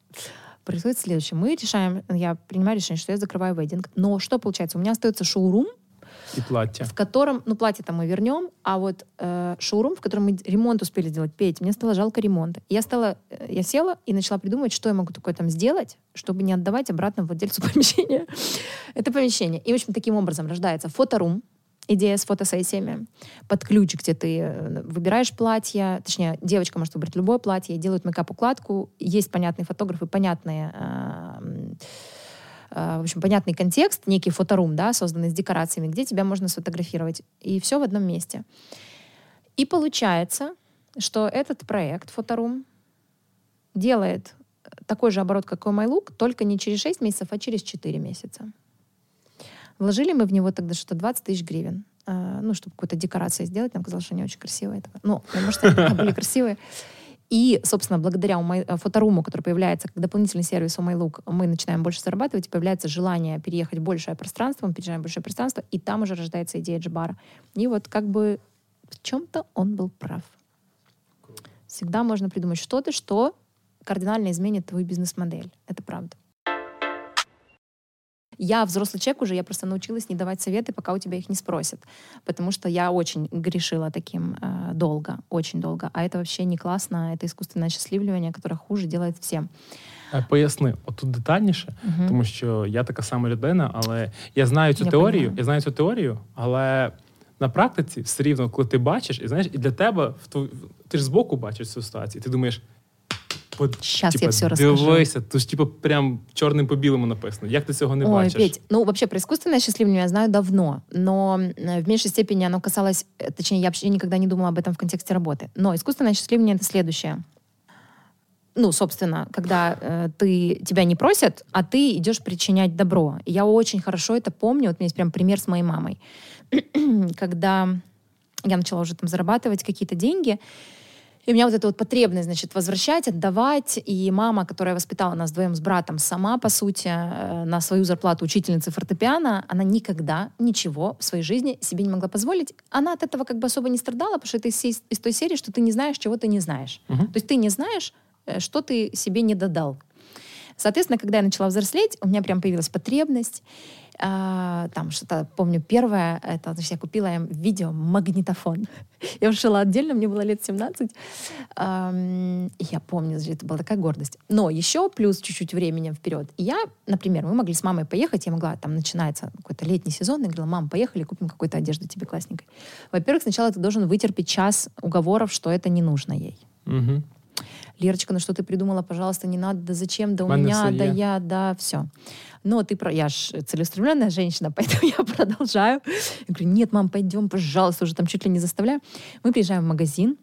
[laughs] происходит следующее. Мы решаем, я принимаю решение, что я закрываю вейдинг. Но что получается? У меня остается шоурум, І плаття. в котором, ну, платье-то мы вернем, а вот э, шоурум, в котором мы ремонт успели сделать, Петь, мне стало жалко ремонта. И Я стала, э, я села и начала придумывать, что я могу такое там сделать, чтобы не отдавать обратно владельцу [laughs] помещения это помещение. И, в общем, таким образом рождается фоторум, идея с фотосессиями, под ключ, где ты э, выбираешь платье, точнее, девочка может выбрать любое платье, делают мейкап-укладку, есть понятные фотографы, понятные э, м, э, в общем, понятный контекст, некий фоторум, да, созданный с декорациями, где тебя можно сфотографировать. И все в одном месте. И получается, что этот проект фоторум делает такой же оборот, как и MyLook, только не через 6 месяцев, а через 4 месяца. Вложили мы в него тогда что-то 20 тысяч гривен. э, ну, чтобы какую-то декорацию сделать. Нам казалось, что они очень красивые. Ну, может, они [laughs] были красивые. И, собственно, благодаря фоторуму, который появляется как дополнительный сервис у MyLook, мы начинаем больше зарабатывать, и появляется желание переехать в большее пространство, мы переезжаем в большое пространство, и там уже рождается идея джибара. И вот как бы в чем-то он был прав. Всегда можно придумать что-то, что кардинально изменит твою бизнес-модель. Это правда. Я взрослый человек уже, я просто научилась не давать советы, пока у тебя их не спросят. Потому что я очень грешила таким э, долго, очень долго. А это вообще не классно, это искусственное осчастливливание, которое хуже делает всем. Е, Поясни, отут детальніше, Мгм. тому що я така сама людина, але я знаю цю Я теорію, понімаю. я знаю цю теорію, але на практиці все рівно, коли ти бачиш, і знаєш, і для тебе в ту- ти ж збоку бачиш цю ситуацію, і ти думаєш. от, Щас я типа, всё расскажу. Дивися, то ж типу прям чорним по білому написано. Як ти цього не Ой, бачиш? Петь, ну вообще про искусственное осчастливливание я знаю давно, но э, в меньшей степени оно касалось, э, точнее, я вообще никогда не думала об этом в контексте работы. Но искусственное осчастливливание — это следующее. Ну, собственно, когда э, ты, тебя не просят, а ты идешь причинять добро. И я очень хорошо это помню. Вот у меня есть прям пример с моей мамой. [clears throat] когда я начала уже там зарабатывать какие-то деньги. И у меня вот эта вот потребность, значит, возвращать, отдавать. И мама, которая воспитала нас вдвоем с братом сама, по сути, э, на свою зарплату учительницы фортепиано, она никогда ничего в своей жизни себе не могла позволить. Она от этого как бы особо не страдала, потому что это из, из- той серии, что ты не знаешь, чего ты не знаешь. Мгм. То есть ты не знаешь, э, что ты себе не додал. Соответственно, когда я начала взрослеть, у меня прям появилась потребность. А, там что-то, помню, первое, это, значит, я купила им видеомагнитофон. [laughs] Я жила отдельно, мне было лет 17. Ам, и я помню, значит, это была такая гордость. Но еще плюс чуть-чуть времени вперед. И я, например, мы могли с мамой поехать, я могла, там начинается какой-то летний сезон, я говорила, мам, поехали, купим какую-то одежду тебе классненькой. Во-первых, сначала ты должен вытерпеть час уговоров, что это не нужно ей. Угу. Лерочка, ну что ты придумала, пожалуйста, не надо, да зачем, да у Мене меня, да я, да, все. Но ты про... Я ж целеустремленная женщина, [laughs] поэтому я продолжаю. Я говорю, нет, мам, пойдем, пожалуйста, уже там чуть ли не заставляю. Мы приезжаем в магазин,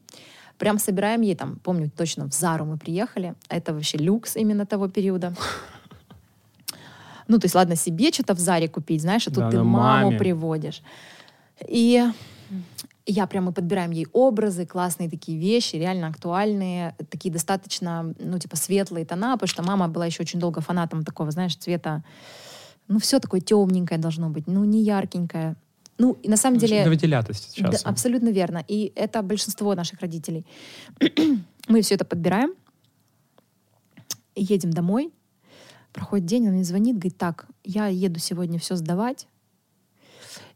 прям собираем ей там, помню точно, в Зару мы приехали. Это вообще люкс именно того периода. Ну, то есть, ладно, себе что-то в Заре купить, знаешь, а тут Да, ты да, маму маме. приводишь. И я прям мы подбираем ей образы, классные такие вещи, реально актуальные, такие достаточно, ну, типа, светлые тона, потому что мама была еще очень долго фанатом такого, знаешь, цвета, ну, все такое темненькое должно быть, ну, не яркенькое. Ну, и на самом деле... Не виділятися Да, часом. абсолютно верно. И это большинство наших родителей. [clears throat] Мы все это подбираем, едем домой, проходит день, он мне звонит, говорит, так, я еду сегодня все сдавать,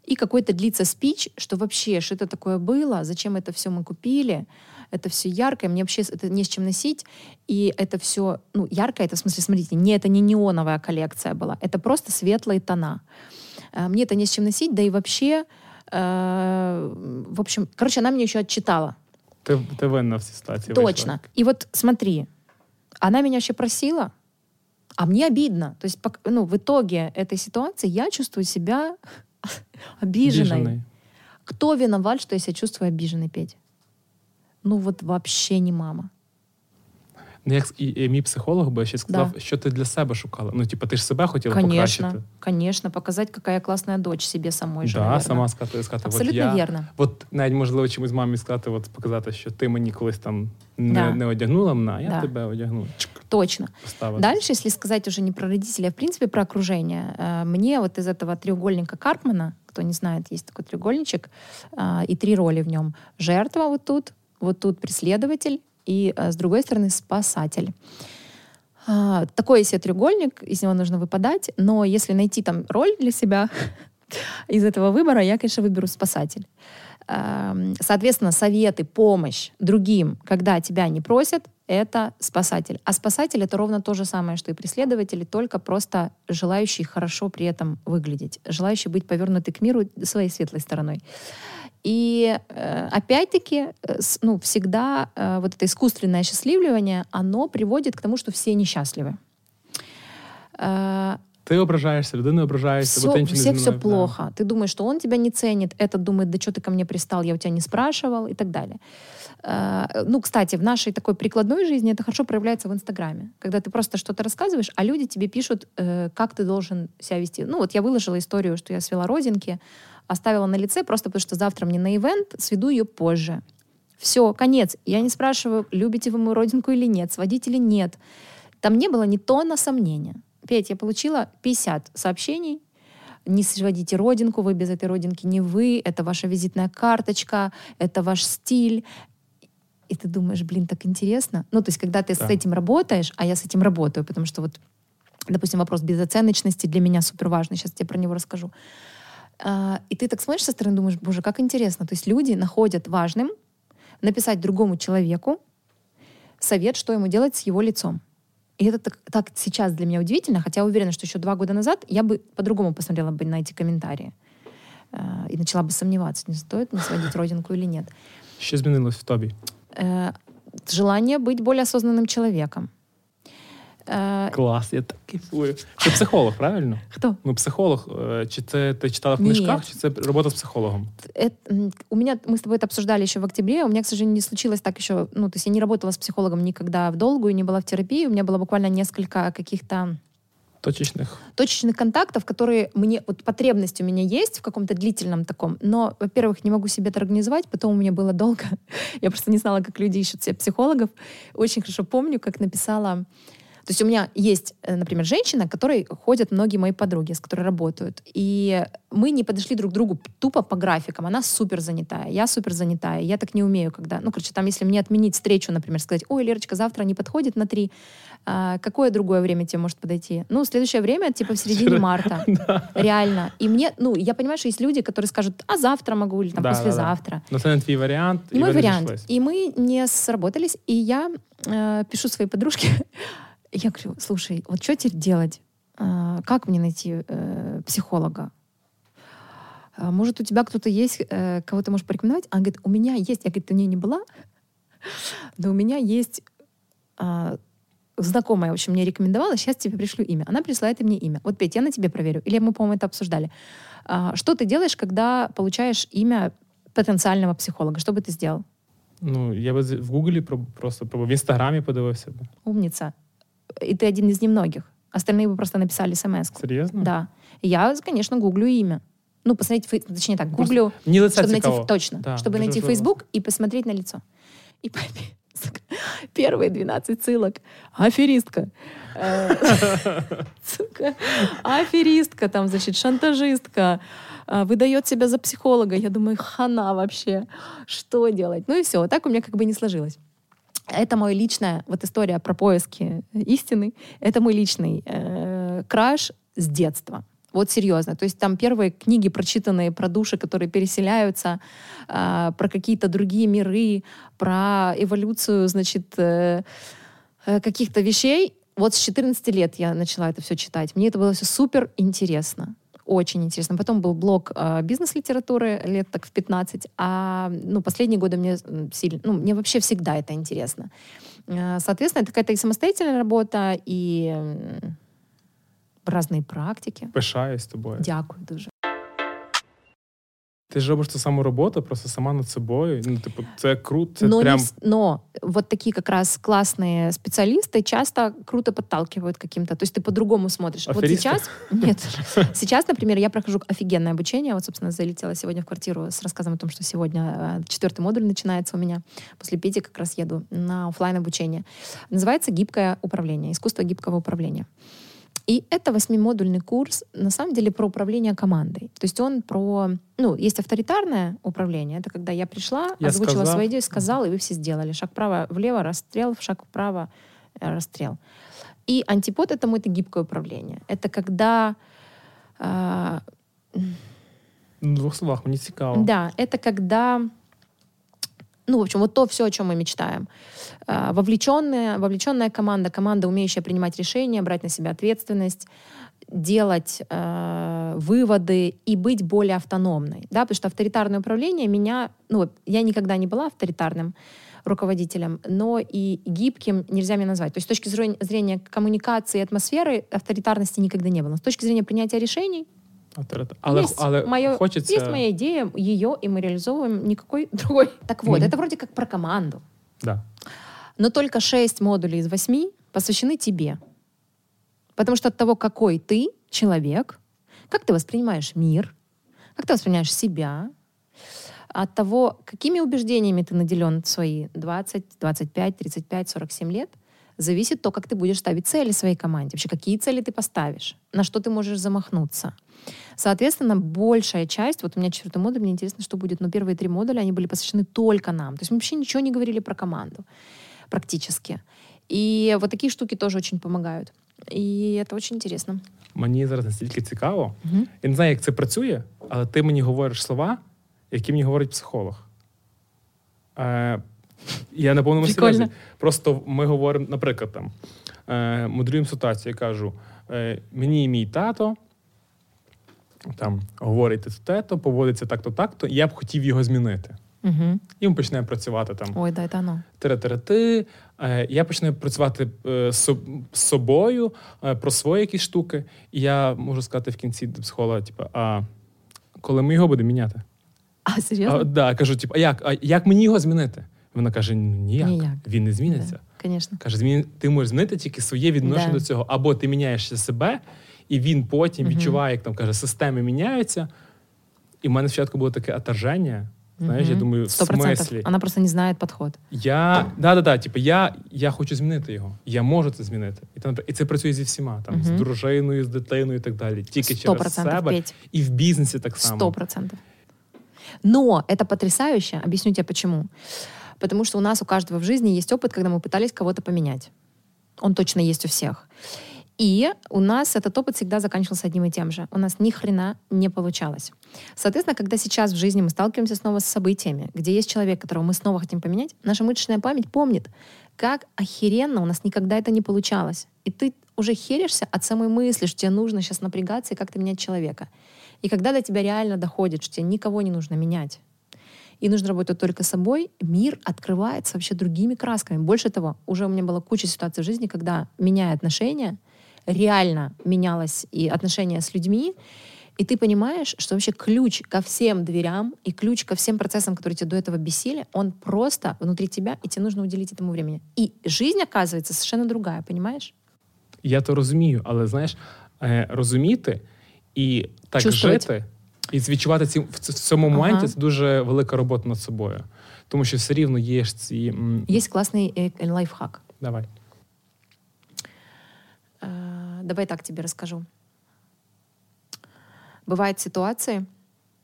и какой-то длится спич, что вообще, что это такое было, зачем это все мы купили, это все яркое, мне вообще это не с чем носить, и это все, ну, яркое, это в смысле, смотрите, не, это не неоновая коллекция была, это просто светлые тона. Э, Мне это не с чем носить, да и вообще, э, в общем, короче, она меня еще отчитала. Ти, ти винна в цій ситуації. Точно. вийшла. И вот смотри, она меня вообще просила, а мне обидно. То есть, пок- ну, в итоге этой ситуации я чувствую себя [laughs] обиженной. Обіжений. Кто виноват, что я себя чувствую обиженной, Петь? Ну вот вообще не мама. Ну, як і, і мій психолог би ще сказав, Да. що ти для себе шукала. Ну, типу, ти ж себе хотіла Конечно, покращити. конечно, показать, какая классная дочь себе самой же, да, наверно. сама сказати, сказати от Абсолютно я, верно. От навіть можливо чомусь мамі сказати, от показати, що ти мені колись там не, Да. не одягнула мене, а я Да. тебе одягну. Чик, Точно. поставити. Дальше, если сказать уже не про родителей, а в принципе про окружение. э, Мне вот из этого треугольника Карпмана, кто не знает, есть такой треугольничек, а, и три роли в нем. Жертва вот тут, вот тут преследователь, и а, с другой стороны спасатель. А, Такой себе треугольник, из него нужно выпадать, но если найти там роль для себя [laughs] из этого выбора, я, конечно, выберу спасатель. Эм, Соответственно, советы, помощь другим, когда тебя не просят, это спасатель. А спасатель это ровно то же самое, что и преследователи, только просто желающий хорошо при этом выглядеть, желающий быть повернутый к миру своей светлой стороной. И э, опять-таки, э, с- ну, всегда э, вот это искусственное счастливливание, оно приводит к тому, что все несчастливы. Э, Ти ображаєшся, людина ображається, бо все, ти нічого не всех все змінив. Да. плохо. Ты думаешь, что он тебя не ценит, этот думает, да что ты ко мне пристал, я у тебя не спрашивал и так далее. Э, Ну, кстати, в нашей такой прикладной жизни это хорошо проявляется в Инстаграме. Когда ты просто что-то рассказываешь, а люди тебе пишут, э, как ты должен себя вести. Ну, вот я выложила историю, что я свела родинки, оставила на лице просто потому, что завтра мне на ивент, сведу ее позже. Все, конец. Я не спрашиваю, любите вы мою родинку или нет, сводить или нет. Там не было ни тона сомнения. Петь, я получила 50 сообщений. Не сводите родинку, вы без этой родинки не вы, это ваша визитная карточка, это ваш стиль. И ты думаешь, блин, так интересно. Ну, то есть, когда ты с Да. этим работаешь, а я с этим работаю, потому что вот, допустим, вопрос безоценочности для меня супер важный, сейчас тебе про него расскажу. А, И ты так смотришь со стороны, думаешь, боже, как интересно. То есть люди находят важным написать другому человеку совет, что ему делать с его лицом. И это так, так сейчас для меня удивительно, хотя уверена, что еще два года назад я бы по-другому посмотрела бы на эти комментарии э, и начала бы сомневаться, не стоит мне сводить родинку или нет. Що змінилось в тобі? Э, желание быть более осознанным человеком. Э, Клас, я так кайфую. Ти психолог, правильно? кто? Ну, психолог. Чи це ти читала в книжках, чи це робота з психологом? Это, у меня, мы с тобой это обсуждали еще в октябре, у меня, к сожалению, не случилось так еще, ну, то есть я не работала с психологом никогда в долгую, не была в терапии, у меня было буквально несколько каких-то Точечних. точечных контактов, которые мне, вот потребность у меня есть в каком-то длительном таком, но, во-первых, не могу себе это организовать, потом у меня было долго, [laughs] я просто не знала, как люди ищут себе психологов. Очень хорошо помню, как написала, то есть у меня есть, э, например, женщина, к которой ходят многие мои подруги, с которой работают, и мы не подошли друг к другу тупо по графикам. Она супер занятая, я супер занятая, я так не умею, когда, ну, короче, там, если мне отменить встречу, например, сказать, ой, Лерочка, завтра не подходит на три, а, какое другое время тебе может подойти? Ну, следующее время, типа, в середине марта. [laughs] Реально. И мне, ну, я понимаю, что есть люди, которые скажут, а завтра могу, или там, Да, да, да. послезавтра. Ну, це не твій варіант, Не і мой ви не вариант. зійшлись. И мы не сработались, и я э, пишу своей подружке, [laughs] я говорю, слушай, вот что теперь делать? А, как мне найти э, психолога? А, Может, у тебя кто-то есть, э, кого ты можешь порекомендовать? Она говорит, у меня есть. Я, говорит, у нее не была, но у меня есть а, знакомая, в общем, мне рекомендовала, сейчас тебе пришлю имя. Она присылает мне имя. Вот, Петь, я на тебе проверю. Или мы, по-моему, это обсуждали. А, Что ты делаешь, когда получаешь имя потенциального психолога? Что бы ты сделал? Ну, я би з- в Гуглі проб- просто пробував, в Інстаграмі подивився. б. И ты один из немногих. Остальные бы просто написали смс. Серйозно? Да. Я, конечно, гуглю имя. Ну, посмотреть, точнее так, гуглю, лице чтобы найти, цікаво. точно, Да, чтобы найти. Facebook и посмотреть на лицо. И [laughs] первые 12 ссылок. Аферистка. Э, [laughs] Сука. Аферистка, там, значит, шантажистка. а, Выдает себя за психолога. Я думаю, хана вообще. Что делать? Ну и все. Так у меня как бы не сложилось. Это моя личная вот история про поиски истины. Это мой личный э, краш с детства. Вот серьезно. То есть там первые книги, прочитанные про души, которые переселяются, а, про какие-то другие миры, про эволюцию, значит, э, э, каких-то вещей. Вот с 14 лет я начала это все читать. Мне это было все супер интересно. Очень интересно. Потом был блок э, бизнес-литературы лет так в 15. А ну, последние годы мне сильно... Ну, мне вообще всегда это интересно. Э, Соответственно, это какая-то и самостоятельная работа, и разные практики. Пишаюсь тобою. Дякую дуже. Ти ж робиш ту саму роботу, просто сама над собою. Ну, типу, це круто, це но, прям. но вот такие как раз классные специалисты часто круто подталкивают каким-то. То есть ты по-другому смотришь. Вот Аферисты? сейчас... [laughs] Нет. Сейчас, например, я прохожу офигенное обучение. Вот, собственно, залетела сегодня в квартиру с рассказом о том, что сегодня э, четвертый модуль начинается у меня. После Пети как раз еду на оффлайн обучение. Называется «Гибкое управление», искусство гибкого управления. И это восьмимодульный курс, на самом деле, про управление командой. То есть он про... Ну, есть авторитарное управление. Это когда я пришла, Я озвучила сказал. свою идею, сказала, и вы все сделали. Шаг вправо, влево, расстрел, шаг вправо, э, расстрел. И антипод этому — это гибкое управление. Это когда... а, Ну, В двох словах, мені цікаво. да, это когда, ну, в общем, вот то все, о чем мы мечтаем. А, Вовлеченная, вовлеченная команда, команда, умеющая принимать решения, брать на себя ответственность, делать э, выводы и быть более автономной. Да? Потому что авторитарное управление меня... Ну, я никогда не была авторитарным руководителем, но и гибким нельзя меня назвать. То есть с точки зрения, коммуникации и атмосферы авторитарности никогда не было. С точки зрения принятия решений. Але, есть, але моё- хочеться. есть моя идея, ее, и мы реализовываем никакой [laughs] другой. Так вот, Мгм. это вроде как про команду. Да. Но только шесть модулей из восьми посвящены тебе. Потому что от того, какой ты человек, как ты воспринимаешь мир, как ты воспринимаешь себя, от того, какими убеждениями ты наделен в свои 20, 25, 35, 47 лет, зависит то, как ты будешь ставить цели своей команде. Вообще, какие цели ты поставишь, на что ты можешь замахнуться. Соответственно, большая часть, вот у меня четвертый модуль, мне интересно, что будет, но первые три модуля, они были посвящены только нам. То есть мы вообще ничего не говорили про команду практически. И вот такие штуки тоже очень помогают. И это очень интересно. Мені зараз настільки цікаво. Мгм. Я не знаю, як це працює, але ти мені говориш слова, які мені говорить психолог. Е, я на повному серйозі. Просто ми говоримо, наприклад, там, е, моделюємо ситуацію, я кажу: е, мені мій тато там говорить те-то, поводиться так-то, так-то, і я б хотів його змінити. Мгм. І ми почнемо працювати там. Ой, да, это оно. Теретерети. Е, Я почну працювати е, з соб- собою е, про свої якісь штуки. І я можу сказати в кінці до психолога: типу, а коли ми його будемо міняти? А, А, да, кажу, типу, а як? А як мені його змінити? Вона каже: ну ніяк, Ніяк. він не зміниться. Конечно. Каже, змін... ти можеш змінити тільки своє відношення Да. до цього. Або ти міняєшся себе, і він потім Мгм. відчуває, як там каже, системи міняються. І в мене спочатку було таке отторження. Знаєш, я Мгм. думаю, в Сто процентов. смислі. Она просто не знает подход. Я да, да, да, типу, я, я хочу змінити його. Я можу це змінити. І, там, і це працює зі всіма, там, з Мгм. дружиною, з дитиною і так далі. Тільки Сто через процентов, себе. Петь. І в бізнесі так само. Сто процентов. Но это потрясающе. Объясню тебе почему. Потому что у нас у каждого в жизни есть опыт, когда мы пытались кого-то поменять. Он точно есть у всех. И у нас этот опыт всегда заканчивался одним и тем же. У нас ни хрена не получалось. Соответственно, когда сейчас в жизни мы сталкиваемся снова с событиями, где есть человек, которого мы снова хотим поменять, наша мышечная память помнит, как охеренно у нас никогда это не получалось. И ты уже херишься от самой мысли, что тебе нужно сейчас напрягаться и как-то менять человека. И когда до тебя реально доходит, что тебе никого не нужно менять, и нужно работать только с собой, мир открывается вообще другими красками. Больше того, уже у меня была куча ситуаций в жизни, когда, меняя отношения, реально менялось и отношения с людьми, и ты понимаешь, что вообще ключ ко всем дверям и ключ ко всем процессам, которые тебя до этого бесили, он просто внутри тебя, и тебе нужно уделить этому времени. И жизнь, оказывается, совершенно другая, понимаешь? Я то розумію, але знаєш, е, розуміти і так Чувствувати. жити, і відчувати ці в ц- в цьому Ага. моменті це дуже велика робота над собою. Тому що все рівно є ж ці. м, Есть классный э, лайфхак. Давай. Э, Давай так тебе расскажу. Бывают ситуации,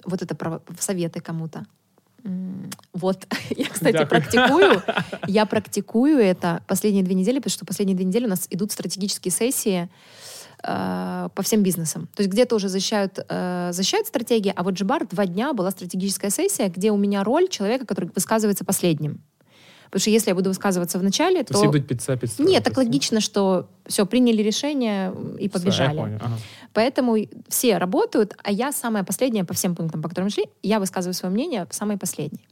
вот это про советы кому-то. М, Вот, [laughs] я, кстати, Дякую. практикую. [laughs] Я практикую это последние две недели, потому что последние две недели у нас идут стратегические сессии э, по всем бизнесам. То есть где-то уже защищают, э, защищают стратегии, а вот Джибар два дня была стратегическая сессия, где у меня роль человека, который высказывается последним. Потому что если я буду высказываться в начале, То то... всі йдуть під це підстроїтися. Нет, так логично, что все, приняли решение м, и Все, побежали. я понял. Ага. Поэтому и все работают, а я самая последняя по всем пунктам, по которым шли, я высказываю свое мнение самой последней.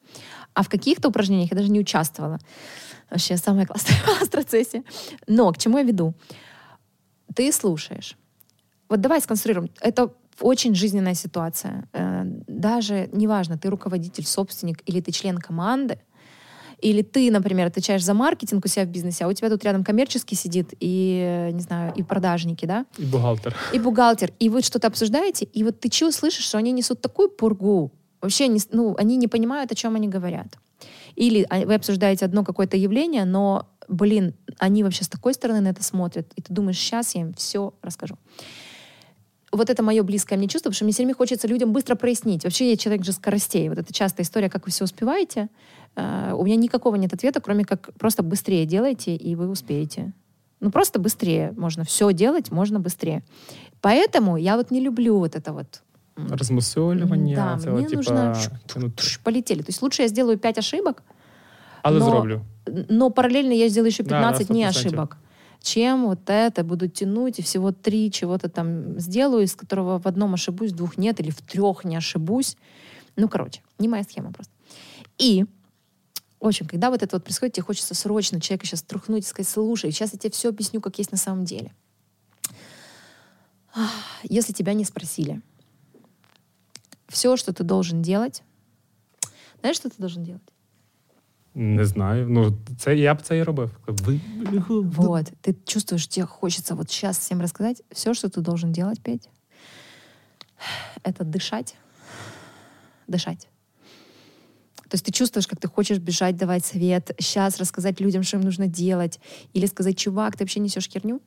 А в каких-то упражнениях я даже не участвовала. Вообще самая классная была [laughs] в процессе. Но к чему я веду? Ты слушаешь. Вот давай сконструируем. Это очень жизненная ситуация. Э, Даже неважно, ты руководитель, собственник или ты член команды, или ты, например, отвечаешь за маркетинг у себя в бизнесе, а у тебя тут рядом коммерческий сидит и, не знаю, и продажники, да? І бухгалтер. и бухгалтер, и вы что-то обсуждаете, и вот ты чего слышишь, что они несут такую пургу, вообще, не, ну, они не понимают, о чем они говорят. Или а, вы обсуждаете одно какое-то явление, но, блин, они вообще с такой стороны на это смотрят, и ты думаешь, сейчас я им все расскажу. Вот это мое близкое мне чувство, потому что мне все время хочется людям быстро прояснить. Вообще я человек же скоростей. Вот это частая история, как вы все успеваете. Э, У меня никакого нет ответа, кроме как просто быстрее делайте, и вы успеете. Ну, просто быстрее. Можно все делать, можно быстрее. Поэтому я вот не люблю вот это вот. м, Розмусолювання, Да, от, типа, нужно ну, полетели. То есть лучше я сделаю 5 ошибок, але но- зроблю. но параллельно я сделаю еще Да, да, 15 не 100%. ошибок. Чем вот это буду тянуть, и всего три чего-то там сделаю, из которого в одном ошибусь, в двух нет, или в трех не ошибусь. Ну, короче, не моя схема просто. И, в общем, когда вот это вот происходит, тебе хочется срочно человека сейчас трухнуть и сказать, слушай, сейчас я тебе все объясню, как есть на самом деле. Если тебя не спросили, все, что ты должен делать, знаешь, что ты должен делать? Не знаю. Ну, це я б це і робив. Ви... Вот, ты чувствуешь, тебе хочется вот сейчас всем рассказать. Все, что ты должен делать, Петь, это дышать. Дышать. То есть ты чувствуешь, как ты хочешь бежать, давать совет, сейчас рассказать людям, что им нужно делать, или сказать, чувак, ты вообще несешь херню.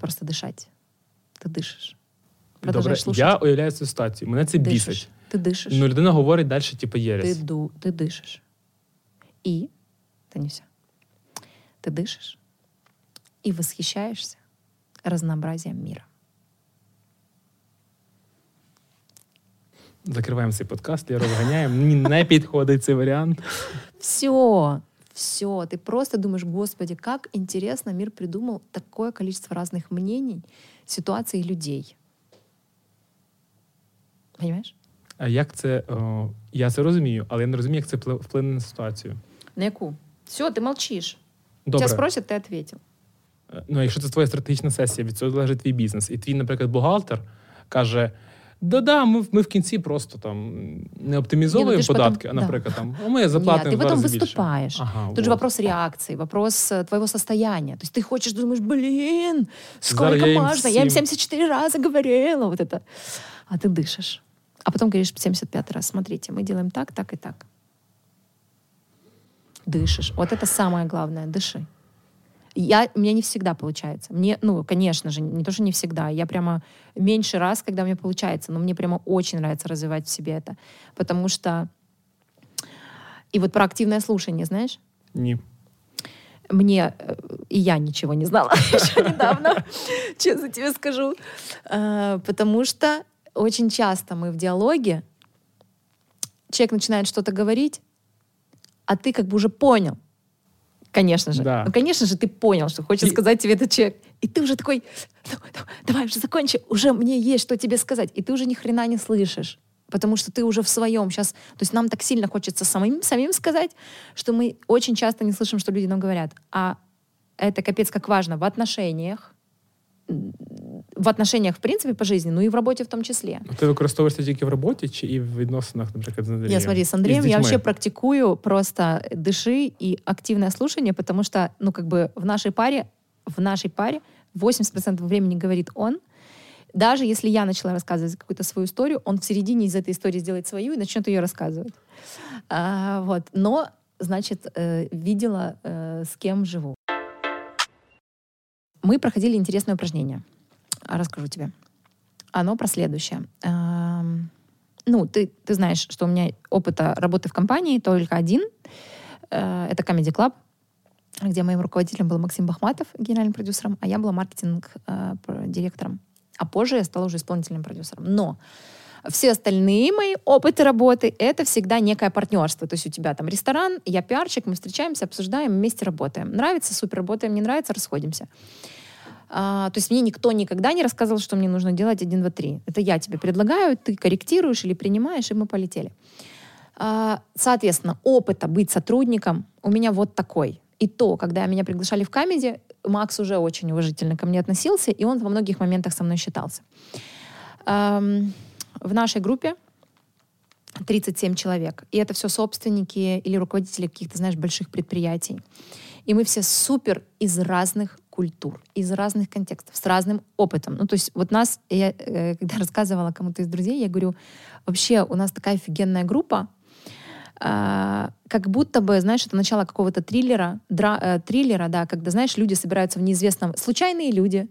Просто дышать. Ты дышишь. Добре, Продолжаешь слушать. я уявляю цю ситуацію. Мене це дышишь. бісить. Ты дышишь. Ну, людина говорить далі, типу, ты, єресь. ду, ты дышишь. И это не все. Ты дышишь и восхищаешься разнообразием мира. Закриваємо цей подкаст, я розганяємо. Мені не підходить цей варіант. Все, все. Ты просто думаешь, господи, как интересно мир придумал такое количество разных мнений, ситуаций и людей. Понимаешь? А як це. О, я це розумію, але я не розумію, як це впли- вплине на ситуацію. На яку? Все, ты молчишь. Добре. Тебя спросят, ты ответил. Ну, якщо це твоя стратегічна сесія, від цього залежить твій бізнес. І твій, наприклад, бухгалтер каже: Да-да, ми, в- ми в кінці просто там не оптимізовуємо Ні, ну ти ж потім- податки, а, да. наприклад, там, а ми заплатимо Нет, ты в два потом рази більше. выступаешь. Ага, Тут же вот. вопрос реакции, вопрос э, твоего состояния. То есть ты хочешь, думаешь, блин, сколько Зараз я їм можно? Я им всім. 74 раза говорила, вот это. А ты дышишь. А потом говоришь 75 раз, смотрите, мы делаем так, так и так. Дышишь. Вот это самое главное, дыши. Я, у меня не всегда получается. Мне, ну, конечно же, не то, что не всегда. Я прямо меньше раз, когда мне получается, но мне прямо очень нравится развивать в себе это. Потому что... И вот про активное слушание, знаешь? Ні. мне э, и я ничего не знала [laughs] еще недавно, [laughs] честно тебе скажу, Э, потому что очень часто мы в диалоге, человек начинает что-то говорить, а ты как бы уже понял, конечно же, Да. ну конечно же ты понял, что хочет И- сказать тебе этот человек, и ты уже такой, «Ну, ну, давай уже закончи, уже мне есть что тебе сказать, и ты уже ни хрена не слышишь. Потому что ты уже в своем сейчас... То есть нам так сильно хочется самим, самим сказать, что мы очень часто не слышим, что люди нам говорят. А это капец как важно в отношениях, в отношениях, в принципе, по жизни, ну и в работе в том числе. Ну, Ти використовуєш це тільки в роботі чи і в відносинах, наприклад, з Андрієм? Я смотри, с І Андреем я дітьми? вообще практикую просто дыши и активное слушание, потому что, ну, как бы в нашей паре, в нашей паре 80% времени говорит он. Даже если я начала рассказывать какую-то свою историю, он в середине из этой истории сделает свою и начнет ее рассказывать. А, вот. Но, значит, э, видела, э, с кем живу. Мы проходили интересное упражнение. А, Расскажу тебе. Оно про следующее. Ну, ты, ты знаешь, что у меня опыта работы в компании только один. Э, Это Comedy Club, где моим руководителем был Максим Бахматов, генеральным продюсером, а я была маркетинг-директором. А позже я стала уже исполнительным продюсером. Но все остальные мои опыты работы — это всегда некое партнерство. То есть у тебя там ресторан, я пиарщик, мы встречаемся, обсуждаем, вместе работаем. Нравится — супер, работаем, не нравится — расходимся. А, то есть мне никто никогда не рассказывал, что мне нужно делать 1, 2, 3. Это я тебе предлагаю, ты корректируешь или принимаешь, и мы полетели. А, соответственно, опыта быть сотрудником у меня вот такой. И то, когда меня приглашали в камеди, Макс уже очень уважительно ко мне относился, и он во многих моментах со мной считался. Ам, в нашей группе 37 человек. И это все собственники или руководители каких-то, знаешь, больших предприятий. И мы все супер из разных культур, из разных контекстов, с разным опытом. Ну, то есть вот нас, я э, когда [laughs] рассказывала кому-то из друзей, я говорю, вообще у нас такая офигенная группа, а, как будто бы, знаешь, это начало какого-то триллера, дра- э, триллера, да, когда, знаешь, люди собираются в неизвестном... Случайные люди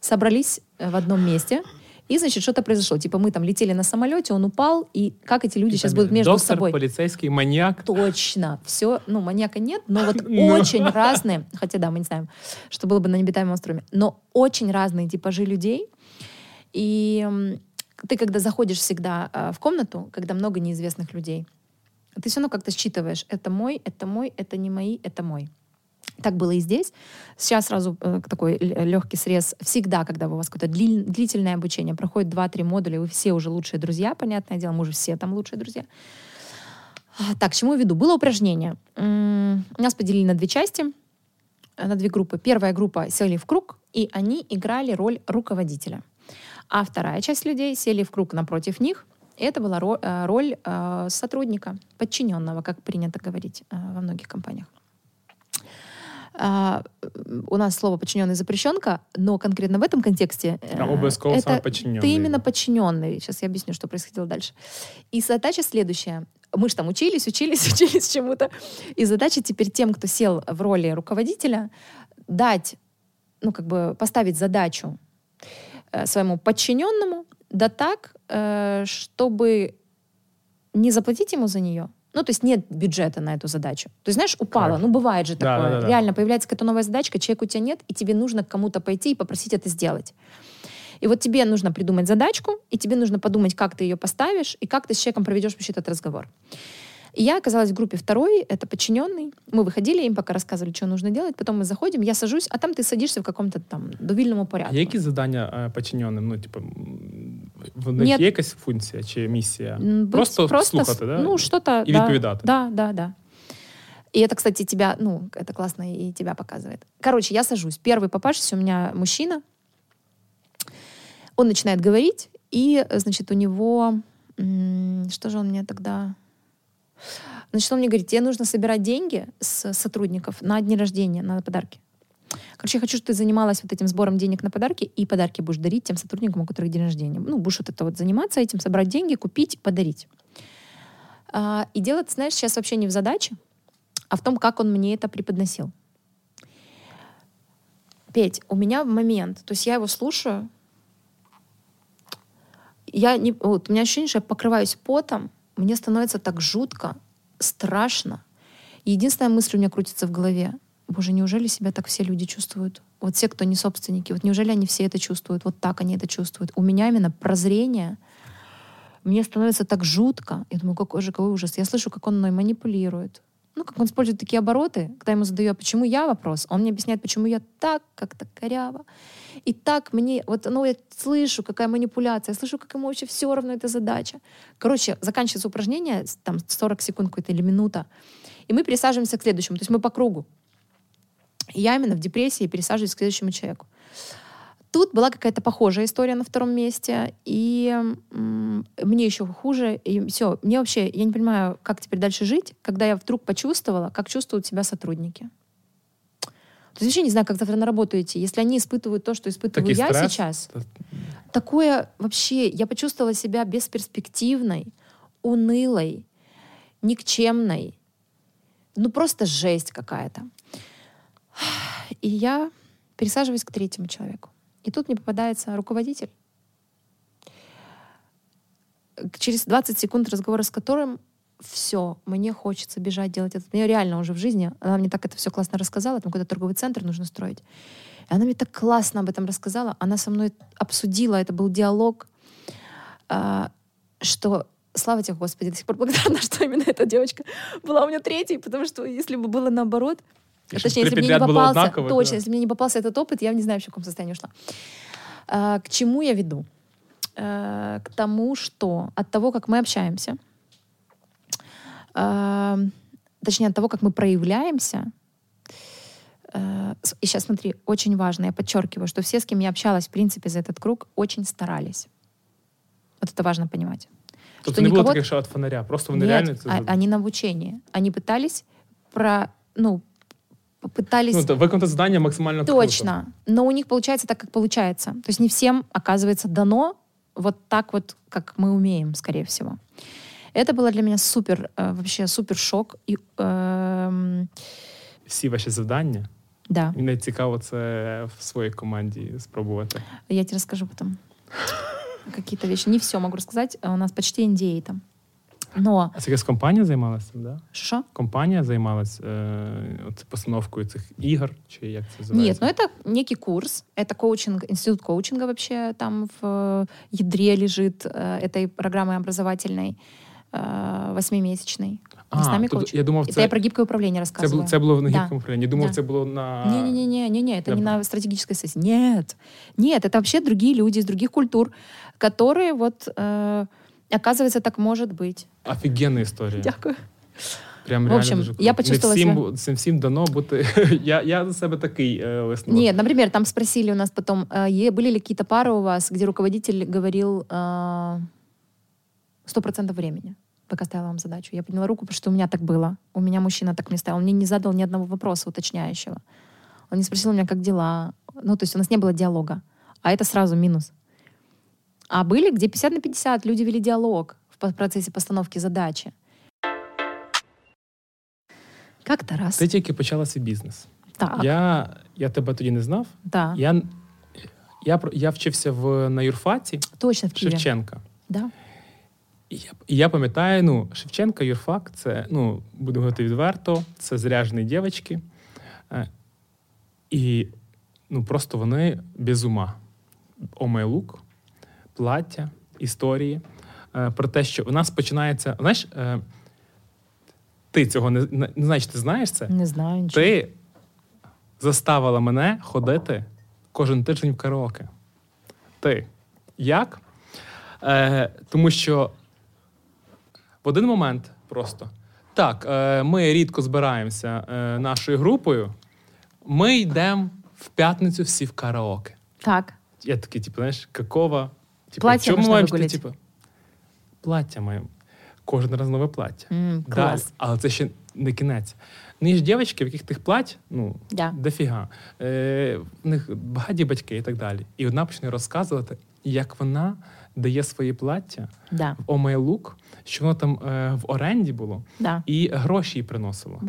собрались э, в одном месте, и, значит, что-то произошло. Типа мы там летели на самолете, он упал, и как эти люди сейчас будут между Доктор, собой... поліцейський, маньяк. Точно. Все, ну, маньяка нет, но вот [laughs] Ну. очень разные, хотя да, мы не знаем, что было бы на необитаемом острове, но очень разные типажи людей. И ты, когда заходишь всегда а, в комнату, когда много неизвестных людей, ты все равно как-то считываешь, это мой, это мой, это не мои, это мой. Так было и здесь. Сейчас сразу э, такой легкий срез. Всегда, когда у вас какое-то дли- длительное обучение, проходит 2-3 модуля, вы все уже лучшие друзья, понятное дело, мы уже все там лучшие друзья. А, Так, к чему я веду? Было упражнение. Нас поделили на две части, э, на две группы. Первая группа сели в круг, и они играли роль руководителя. А вторая часть людей сели в круг напротив них. Это была э, роль э, сотрудника, подчиненного, как принято говорить э, во многих компаниях. А, у нас слово подчиненный запрещенка, но конкретно в этом контексте э, Там обов'язково это подчиненный. ты именно подчиненный. Сейчас я объясню, что происходило дальше. И задача следующая. Мы же там учились, учились, [laughs] учились чему-то. И задача теперь тем, кто сел в роли руководителя, дать, ну, как бы поставить задачу э, своему подчиненному, да так, э, чтобы не заплатить ему за нее. Ну, то есть нет бюджета на эту задачу. То есть, знаешь, упала. Кайф. Ну, бывает же Да, такое. да, да. Реально появляется какая-то новая задачка, человека у тебя нет, и тебе нужно к кому-то пойти и попросить это сделать. И вот тебе нужно придумать задачку, и тебе нужно подумать, как ты ее поставишь, и как ты с человеком проведешь вообще этот разговор. И я оказалась в группе второй, это подчиненный. Мы выходили, им пока рассказывали, что нужно делать. Потом мы заходим, я сажусь, а там ты садишься в каком-то там довільному порядку. Є якісь завдання е, підчиненим? Ну, типу, м, в них Нет. є якась функція чи місія? М, быть- Просто, слухати, с- да? Ну, что-то... І да, відповідати. Да, да, да. И это, кстати, тебя, ну, это классно и тебя показывает. Короче, я сажусь. Первый попавшийся у меня мужчина. Он начинает говорить, И, э, значит, у него... м, Что же он мне тогда... Значит, он мне говорит, тебе нужно собирать деньги с сотрудников на дни рождения, на подарки. Короче, я хочу, чтобы ты занималась вот этим сбором денег на подарки, и подарки будешь дарить тем сотрудникам, у которых день рождения. Ну, будешь вот это вот заниматься этим, собрать деньги, купить, подарить. А, и дело, ты знаешь, сейчас вообще не в задаче, а в том, как он мне это преподносил. Петь, у меня момент, то есть я его слушаю, я не, вот, у меня ощущение, что я покрываюсь потом, мне становится так жутко, страшно. Единственная мысль у меня крутится в голове. Боже, неужели себя так все люди чувствуют? Вот все, кто не собственники, вот неужели они все это чувствуют? Вот так они это чувствуют. У меня именно прозрение. Мне становится так жутко. Я думаю, какой же какой ужас. Я слышу, как он мной манипулирует. Ну, как он использует такие обороты, когда ему задаю, а почему я вопрос, он мне объясняет, почему я так как-то коряво. И так мне, вот, ну, я слышу, какая манипуляция, я слышу, как ему вообще все равно эта задача. Короче, заканчивается упражнение, там 40 секунд какой-то или минута, и мы пересаживаемся к следующему, то есть мы по кругу. Я именно в депрессии пересаживаюсь к следующему человеку. Тут была какая-то похожая история на втором месте, и мне еще хуже, и все. Мне вообще, я не понимаю, как теперь дальше жить, когда я вдруг почувствовала, как чувствуют себя сотрудники. То есть вообще не знаю, как завтра на работу идти. Если они испытывают то, что испытываю Такий я стресс. сейчас, Та- такое вообще, я почувствовала себя бесперспективной, унылой, никчемной. Ну, просто жесть какая-то. И я пересаживаюсь к третьему человеку. И тут мне попадается руководитель, через 20 секунд разговора с которым все, мне хочется бежать делать это. Мне реально уже в жизни, она мне так это все классно рассказала, там какой-то торговый центр нужно строить. И она мне так классно об этом рассказала. Она со мной обсудила, это был диалог, а, что слава тебе, Господи, до сих пор благодарна, [laughs] что именно эта девочка была у меня третьей, потому что если бы было наоборот, Якщо точнее, если бы мне не попался, точно, да. если мне не попался этот опыт, я не знаю, в каком состоянии ушла. А, к чему я веду? Э, к тому, что от того, как мы общаемся, а, точнее, от того, как мы проявляемся, с- и сейчас смотри, очень важно, я подчеркиваю, что все, с кем я общалась, в принципе, за этот круг, очень старались. Вот это важно понимать. Тобто Что не никого- таких, що від фонаря, просто Нет, реально а- они на обучении. Они пытались про, ну, пытались Ну, то виконати завдання максимально круто. Точно. Но у них получается так, как получается. То есть не всем, оказывается, дано вот так вот, как мы умеем, скорее всего. Это было для меня супер, э, вообще супер шок. И, эм, Всі ваші завдання. да, Мені цікаво це в своїй команді спробувати. я тебе расскажу потом. Какие-то вещи. Не все могу рассказать. а У нас почти NDA там. Но, А це якась компанія займалася цим, да? что? Компанія займалась е, от постановкою цих ігор, чи як це Нет, називається? ну это некий курс, это коучинг, институт коучинга вообще там в э, ядре лежит э, этой программы образовательной, э, восьмимесячной. А, Не с нами тобто коуч. я думав, Это це, я про гибкое управление це, рассказываю. було, це було на Да. гібкому управлінні. Я думав, Да. це було на... Не-не-не, не, не, это Я не б- на стратегической сессии. Нет, нет, это вообще другие люди из других культур, которые вот э, оказывается так может быть. Офігенна історія. Дякую. Прям В реально общем, дуже круто. я почувствовала Не всім, себя- бу- цим всім дано бути... [laughs] я, я за себе такий е, висновок. Нет, например, там спросили у нас потом, э, е- были ли какие-то пары у вас, где руководитель говорил э, сто процентов времени, пока ставила вам задачу. Я подняла руку, потому что у меня так было. У меня мужчина так мне ставил. Он мне не задал ни одного вопроса уточняющего. Он не спросил у меня, как дела. Ну, то есть у нас не было диалога. А это сразу минус. А были, где 50 на 50 люди вели диалог В процессе постановки задачи. Как-то раз. Ти тільки почала свій бізнес. Так, Я, я тебе тоді не знав. да. Я, я, я вчився в, на юрфаці Точно в Киеве. Шевченка. Да. І я, і я пам'ятаю, ну, Шевченка, юрфак, це, ну, будемо говорити відверто, це заряжені дівчатки. Е, і ну, просто вони без ума. О май лук, плаття, історії. Е, про те, що у нас починається. Знаєш, е, ти цього не, не, не знаєш, ти знаєш це? Не знаю ничего. Ти заставила мене ходити кожен тиждень в караоке. Ти. Як? Е, тому що в один момент просто так, е, ми рідко збираємося е, нашою групою. Ми йдемо в п'ятницю всі в караоке. Так. Я такий, типу, знаєш, какого? Типу, Плаття чому можна маємо типу, плаття маємо. Кожен раз нове плаття. Да, клас. але це ще не кінець. Ну, є ж дівчатки, в яких тих плать, ну, Да. дофіга. Е, в них багаті батьки і так далі. І одна почне розказувати, як вона дає свої плаття Да, в My що воно там е, в оренді було, да, і гроші їй приносило.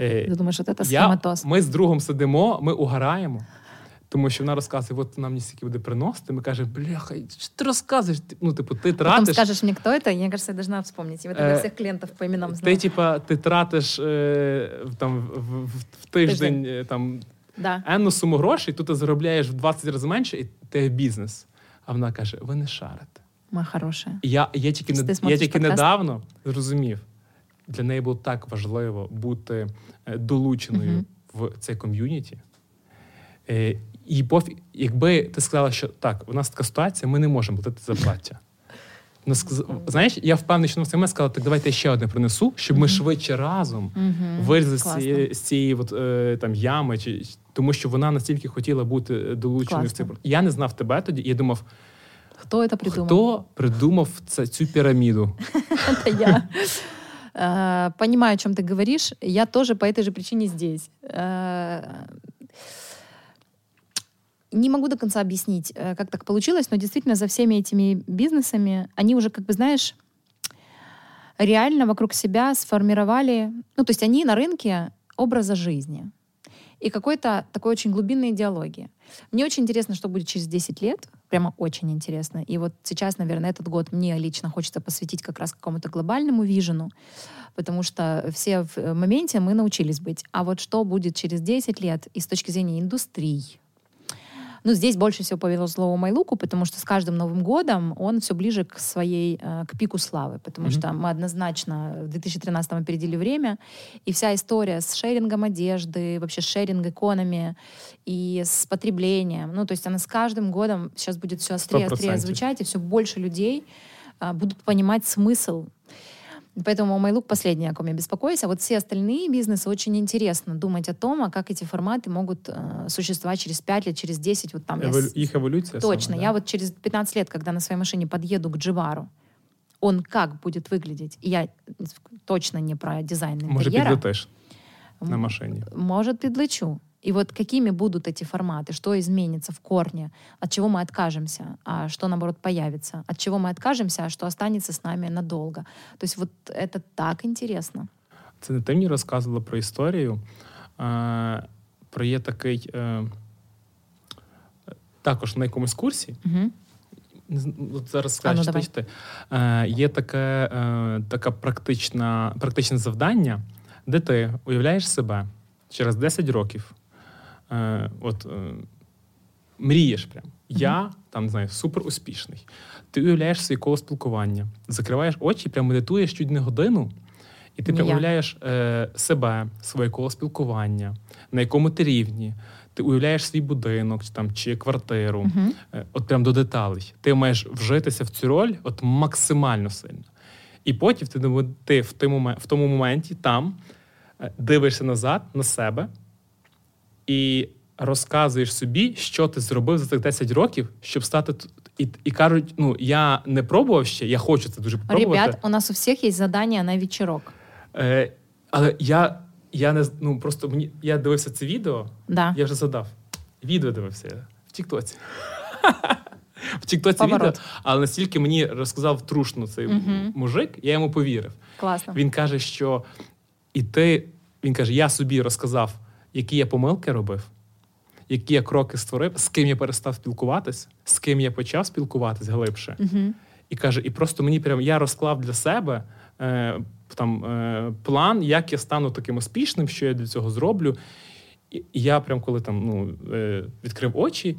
Е, вот это я, схематоз? ми з другом сидимо, ми угораємо. Тому що вона розказує, от нам не стільки буде приносити. Ми кажемо, бляха, що ти розказуєш? Ти- Ну, типу, ти Потом тратиш. скажешь мне, кто это, и мне кажется, я должна вспомнить. И вот это Э, всех клиентов по именам Ти, знаю. типа, ти тратиш е, в- там, в, в, в тиждень е, там, Да. енну суму грошей, тут ти заробляєш в 20 разів менше, і ти бізнес. А вона каже: ви не шарите. Моя хорошая. І я, я тільки, Ти не, я смотриш тільки подкаст? недавно зрозумів, для неї було так важливо бути е, долученою Мгм. в цей ком'юніті. Е, І пофіг, якби ти сказала, що так, у нас така ситуація, ми не можемо платити за плаття. Вона сказ- Знаєш, я впевнений, що вона саме сказала, так давайте я ще одне принесу, щоб ми швидше разом Мгм. вилізли з Класно. цієї, з цієї от, е, там, ями, чи, тому що вона настільки хотіла бути е, долученою в цей Класно. про- Я не знав тебе тоді, і я думав, Кто это придумал? хто придумав це, цю піраміду? [laughs] Это я. Э, Понимаю, о чем ты говоришь. Я тоже по этой же причине здесь. Не могу до конца объяснить, э, как так получилось, но действительно за всеми этими бизнесами они уже, как бы, знаешь, реально вокруг себя сформировали, ну, то есть они на рынке образа жизни и какой-то такой очень глубинной идеологии. Мне очень интересно, что будет через 10 лет, прямо очень интересно. И вот сейчас, наверное, этот год мне лично хочется посвятить как раз какому-то глобальному вижену, потому что все в моменте мы научились быть. А вот что будет через 10 лет и с точки зрения индустрий, ну, здесь больше всего повезло Майлуку, потому что с каждым Новым годом он все ближе к своей, э, к пику славы, потому Мгм. что мы однозначно в 2013 опередили время, и вся история с шерингом одежды, вообще шеринг экономи и с потреблением, ну, то есть она с каждым годом сейчас будет все острее, острее 100%. звучать, и все больше людей а, будут понимать смысл Поэтому MyLook последний, о ком я беспокоюсь. А вот все остальные бизнесы очень интересно думать о том, а как эти форматы могут э, существовать через 5 лет, через 10. Вот там я Еволю... с- Їх еволюція. Точно. саме, да? Я вот через 15 лет, когда на своей машине подъеду к Дживару, он как будет выглядеть? И я точно не про дизайн Може, интерьера. підлетиш на М, машині. Может, подлечу. И вот какими будут эти форматы, что изменится в корне, от чего мы откажемся, а что, наоборот, появится, от чего мы откажемся, а что останется с нами надолго. То есть вот это так интересно. Це не ти мені розказувала про історію. Е, про є такий. Е, також на якомусь курсі. Мгм. Не зн- От зараз А, скажеш, ну, давай. ти, е, є таке, е, таке практична, практичне завдання, де ти уявляєш себе через 10 років. Е, от, е, мрієш прям. Я там не знаю, супер успішний. Ти уявляєш своє коло спілкування, закриваєш очі, прям медитуєш чуть не годину, і ти Не прям уявляєш е, себе, своє коло спілкування, на якому ти рівні. Ти уявляєш свій будинок чи, там, чи квартиру. Е, от прям до деталей. Ти маєш вжитися в цю роль от максимально сильно. І потім ти, ти в, момент, в тому моменті там е, дивишся назад на себе і розказуєш собі, що ти зробив за цих 10 років, щоб стати тут. І, і кажуть: ну я не пробував ще, я хочу це дуже попробувати. Ребят, у нас у всех есть задание на вечерок. Е, але я, я не ну просто мені я дивився це відео, Да. я вже задав. Відео дивився в Тіктоці. [laughs] В Тіктоці відео, але настільки мені розказав трушно цей Мгм. мужик, я йому повірив. Классно. Він каже, що і ти, він каже, я собі розказав, які я помилки робив, які я кроки створив, з ким я перестав спілкуватись, з ким я почав спілкуватись глибше. Мгм. І каже, і просто мені прям я розклав для себе е, там е, план, як я стану таким успішним, що я для цього зроблю. І і я прям коли там ну, е, відкрив очі.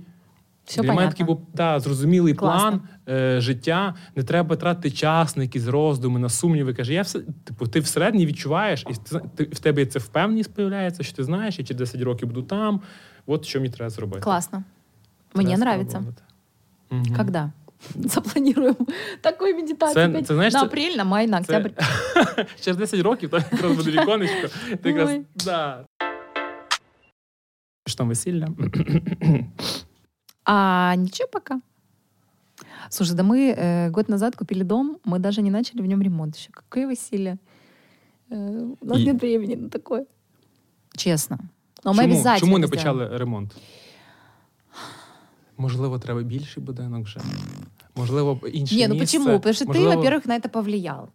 Все для мене понятно. такий був да, зрозумілий Класно. план е, життя. Не треба тратити час на якісь роздуми, на сумніви. Каже, я все, типу, ти всередині відчуваєш, і ти, зна- ти, в тебе це впевненість появляється, що ти знаєш, я через 10 років буду там. От що мені треба зробити. Классно. Треба Мне нравится. спробувати. Мгм. Когда? [laughs] Запланируем [laughs] такую медитацию. Це- опять це, знаєш, на це- апрель, на май, на Це... октябрь. [laughs] Через 10 років то якраз буде віконечко. Ти якраз, Ой. да. Що там весілля? А ничего пока. Слушай, да мы э, год назад купили дом, мы даже не начали в нем ремонт еще. Какое веселье. Э, у нас И- нет времени на такое. Честно. Но ми чому, обязательно чому не сделаем. почали ремонт? Можливо, треба більший будинок вже. Можливо, інше Не, ну місце. почему? Потому что Можливо, ты, во-первых, на это повлиял.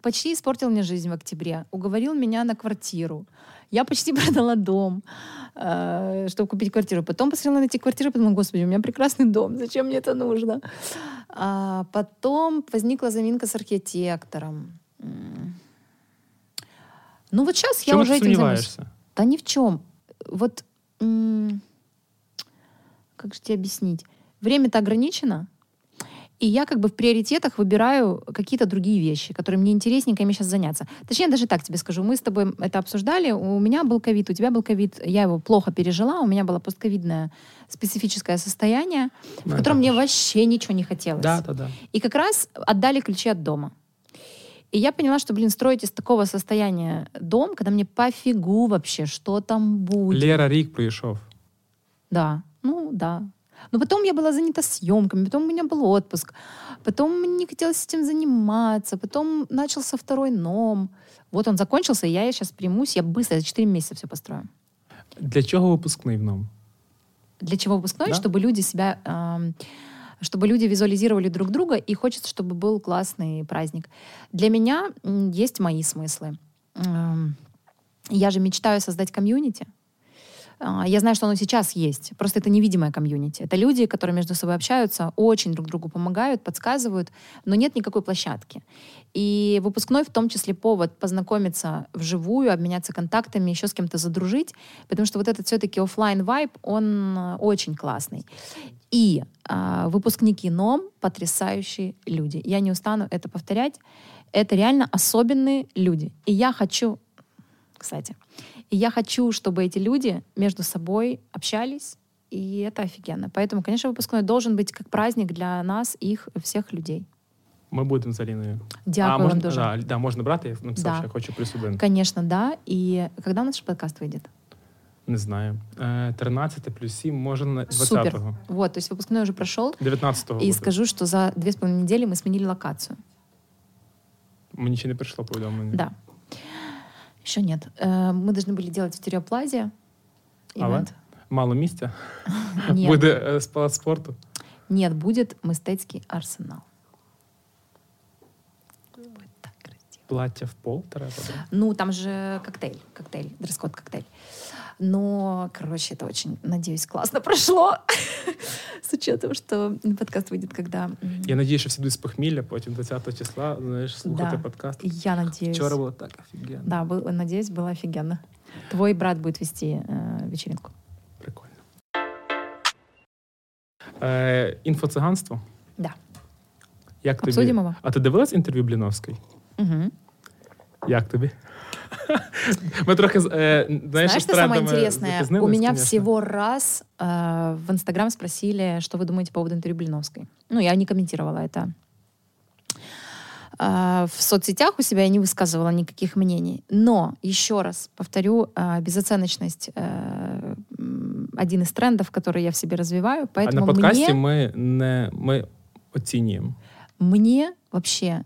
Почти испортил мне жизнь в октябре. Уговорил меня на квартиру. Я почти [laughs] продала дом, э, чтобы купить квартиру. Потом посмотрела на эти квартиры, подумала, господи, у меня прекрасный дом, зачем мне это нужно? А потом возникла заминка с архитектором. Ну вот сейчас в я чому уже ти этим займусь. сумніваєшся? Да ни в чем. Вот м, как же тебе объяснить? Время-то ограничено, и я как бы в приоритетах выбираю какие-то другие вещи, которые мне интересненько ими сейчас заняться. Точнее, даже так тебе скажу. Мы с тобой это обсуждали. У меня был ковид, у тебя был ковид. Я его плохо пережила. У меня было постковидное специфическое состояние, в Да, котором мне також. вообще ничего не хотелось. Да, да, да. И как раз отдали ключи от дома. И я поняла, что, блин, строить из такого состояния дом, когда мне пофигу вообще, что там будет. Лера рік пройшов. Да, ну да. Но потом я была занята съемками, потом у меня был отпуск, потом мне не хотелось этим заниматься, потом начался второй ном. Вот он закончился, и я сейчас примусь, я быстро за 4 месяца все построю. Для чого випускний в ном? Для чего выпускной? Да. Чтобы люди себя... эм, чтобы люди визуализировали друг друга, и хочется, чтобы был классный праздник. Для меня есть мои смыслы. Я же мечтаю создать комьюнити. А, Я знаю, что оно сейчас есть. Просто это невидимое комьюнити. Это люди, которые между собой общаются, очень друг другу помогают, подсказывают, но нет никакой площадки. И выпускной в том числе повод познакомиться вживую, обменяться контактами, еще с кем-то задружить, потому что вот этот все-таки оффлайн вайб, он э, очень классный. И а, выпускники НОМ потрясающие люди. Я не устану это повторять. Это реально особенные люди. И я хочу, кстати, и я хочу, чтобы эти люди между собой общались, и это офигенно. Поэтому, конечно, выпускной должен быть как праздник для нас, их, всех людей. Ми будемо з Аліною. Дякую а, вам можна, дуже. Да, да, можна брати, я написав, Да. що я хочу плюс один. Конечно, да. И когда у нас подкаст выйдет? Не знаю. Е, 13 плюс 7, може на 20-го. Супер. Вот, то есть выпускной уже прошел. 19-го. И буде. скажу, что за две с половиной недели мы сменили локацию. Мені ще не прийшло повідомлення. Да. Еще нет. Э, Мы должны были делать в Стереоплазе. Але? Мало місця. [laughs] Нет. Буде палац спорту. Нет, будет мистецкий арсенал. Будет так красиво. Плаття в пол треба. Ну, там же коктейль, коктейль, дресс-код коктейль. Но, короче, это очень, надеюсь, классно прошло. [laughs] С учетом, что подкаст выйдет, когда... м, Я надію, що всі йдуть з похмілля, потім 20 числа, знаєш, слухати Да. подкаст. Я надеюсь. Вчора було так офігенно. Да, был- надеюсь, было офигенно. Твой брат будет вести э, вечеринку. Прикольно. Е, інфоциганство. Да. Як тобі? Обсудимо його. А ти дивилась інтерв'ю Бліновської? Мгм. Як тобі? [laughs] Ми трохи з- е, знаєш, Знаешь, з что самое трендами интересное? У запізнились, меня конечно. всего раз э, в Инстаграм спросили, что вы думаете по поводу интервью Блиновской. Ну, я не комментировала это. А, В соцсетях у себя я не высказывала никаких мнений. Но, еще раз повторю, а, безоценочность э, м, один из трендов, который я в себе развиваю. А Поэтому на подкасті мне, ми не ми оцінюємо. мне вообще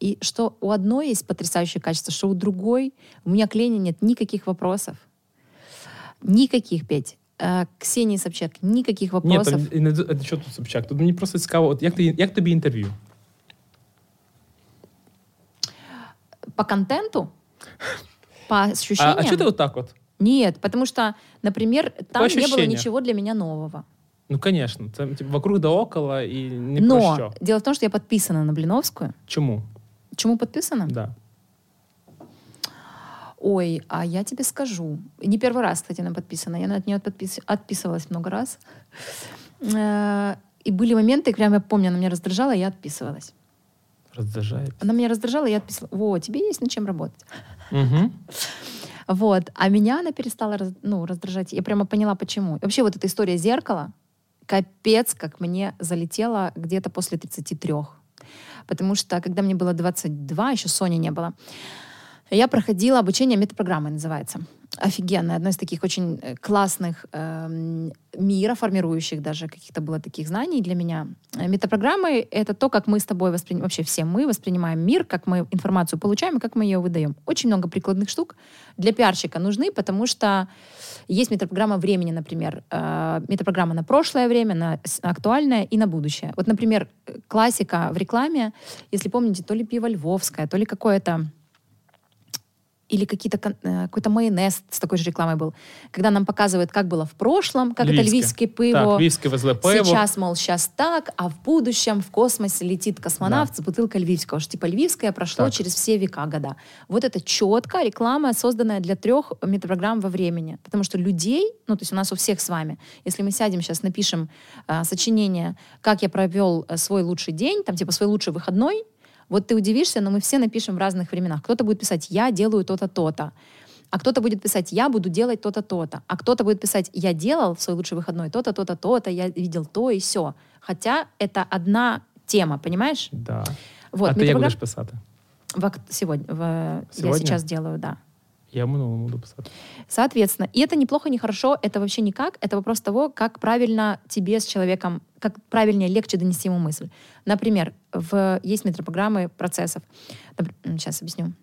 и что у одной есть потрясающее качество, что у другой у меня к Лене нет никаких вопросов. Никаких, Петь. Э, Ксении Собчак, никаких Ні, вопросов. то, не, не, що тут Собчак? Тут мені просто цікаво, от як, ти, як тобі інтерв'ю? По контенту, по А, ощущениям. а чого ти отак от? Нет, потому что, например, там не было ощущениям. ничего для меня нового. Ну, звісно, це типу, вокруг да около і не Но про що. дело в том, что я подписана на Блиновскую. Чому? Чему подписана? Да. Ой, а я тебе скажу. Не первый раз, кстати, она подписана. Я от нее подпис- отписывалась много раз. Э, И были моменты, прям я помню, она меня раздражала, я отписывалась. Роздражає. Она меня раздражала, я отписывала. Во, тебе есть над чем работать. Угу. Вот. А меня она перестала ну, раздражать. Я прямо поняла, почему. И вообще вот эта история зеркала, капец, как мне залетела где-то после 33. Потому что, когда мне было 22, еще Сони не было, я проходила обучение метапрограммы, называется. Офигенное, одно из таких очень э, классных эм, мира, формирующих даже каких-то было таких знаний для меня. Э, Метапрограммы — это то, как мы с тобой воспринимаем, вообще все мы воспринимаем мир, как мы информацию получаем и как мы ее выдаем. Очень много прикладных штук для пиарщика нужны, потому что есть метапрограмма времени, например, э, метапрограмма на прошлое время, на актуальное и на будущее. Вот, например, э, классика в рекламе, если помните, то ли пиво Львовское, то ли какое-то или какие-то, кон- э, какой-то майонез с такой же рекламой был, когда нам показывают, как было в прошлом, как это Львівське. львівське пиво, Так, львівське везли пиво. сейчас, мол, сейчас так, а в будущем в космосе летит космонавт с бутылкой львивского, что типа львивское прошло Так. через все века, года. Вот это четко реклама, созданная для трех метапрограмм во времени. Потому что людей, ну, то есть у нас у всех с вами, если мы сядем сейчас, напишем э, сочинение, как я провел э, свой лучший день, там типа свой лучший выходной, вот ты удивишься, но мы все напишем в разных временах. Кто-то будет писать «я делаю то-то, то-то», а кто-то будет писать «я буду делать то-то, то-то», а кто-то будет писать «я делал в свой лучший выходной то-то, то-то, то-то, я видел то и все». Хотя это одна тема, понимаешь? Да. Вот, а ти як будеш писати? в сегодня, в- я Сегодня? сейчас делаю, да. Я минулому буду писати. Соответственно, и это неплохо, не хорошо, это вообще никак, это вопрос того, как правильно тебе с человеком, как правильнее, легче донести ему мысль. Например, в, есть метапрограммы процессов. Сейчас объясню.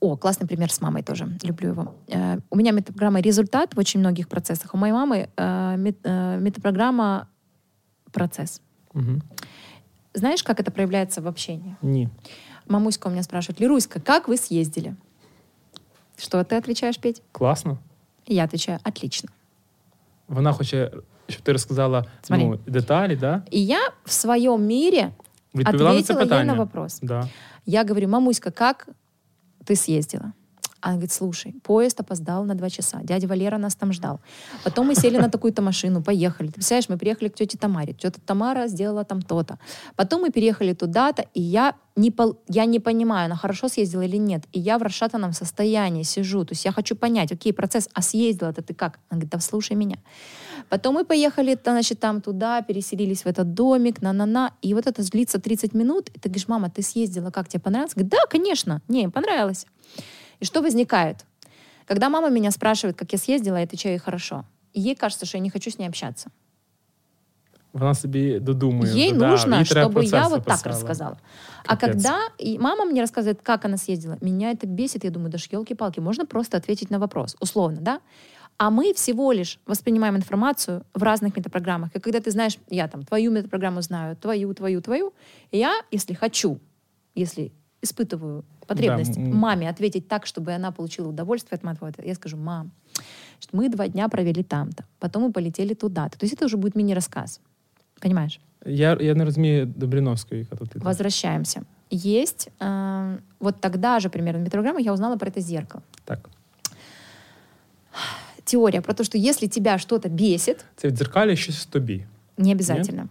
О, классный пример с мамой тоже, люблю его. Э, У меня метапрограмма «Результат» в очень многих процессах. У моей мамы э, э, метапрограмма «Процесс». Угу. Знаешь, как это проявляется в общении? Ні. Мамуська у меня спрашивает, Леруська, как вы съездили? Что ты отвечаешь, Петь? Класно. И я отвечаю, отлично. Вона хоче, щоб ти розказала Смотри. ну, деталі, да? И я в своем мире Відповіла на це ответила ей питання. на вопрос. Да. Я говорю, мамуська, как ты съездила? Она говорит, слушай, поезд опоздал на два часа. Дядя Валера нас там ждал. Потом мы сели на такую-то машину, поехали. Ты представляешь, мы приехали к тете Тамаре. Тетя Тамара сделала там то-то. Потом мы переехали туда-то, и я не, пол- я не понимаю, она хорошо съездила или нет. И я в расшатанном состоянии сижу. То есть я хочу понять, окей, процесс, а съездила-то ты как? Она говорит, да слушай меня. Потом мы поехали, значит, там туда, переселились в этот домик, на-на-на. И вот это длится 30 минут. И ты говоришь, мама, ты съездила, как тебе понравилось? Говорит, да, конечно, не, понравилось. И что возникает? Когда мама меня спрашивает, как я съездила, я отвечаю ей хорошо. И ей кажется, что я не хочу с ней общаться. Вона собі додумує. Ей вже, да, нужно, їй треба чтобы я процес вот так описала. рассказала. А Капец. когда и мама мне рассказывает, как она съездила, меня это бесит. Я думаю, даже елки-палки, можно просто ответить на вопрос, условно, да? А мы всего лишь воспринимаем информацию в разных метапрограммах. И когда ты знаешь, я там твою метапрограмму знаю, твою, твою, твою, и я, если хочу, если испытываю потребность м. маме ответить так, чтобы она получила удовольствие от моего ответа, я скажу, мам, что мы два дня провели там-то, потом мы полетели туда-то. То есть это уже будет мини-рассказ. Понимаешь? Я, я не розумію Добріновської, яка тут іде. Возвращаемся. Есть, э, вот тогда же примерно в метрограммах я узнала про это зеркало. Так. Теория про то, что если тебя что-то бесит, Це відзеркалює щось в тобі. не обязательно,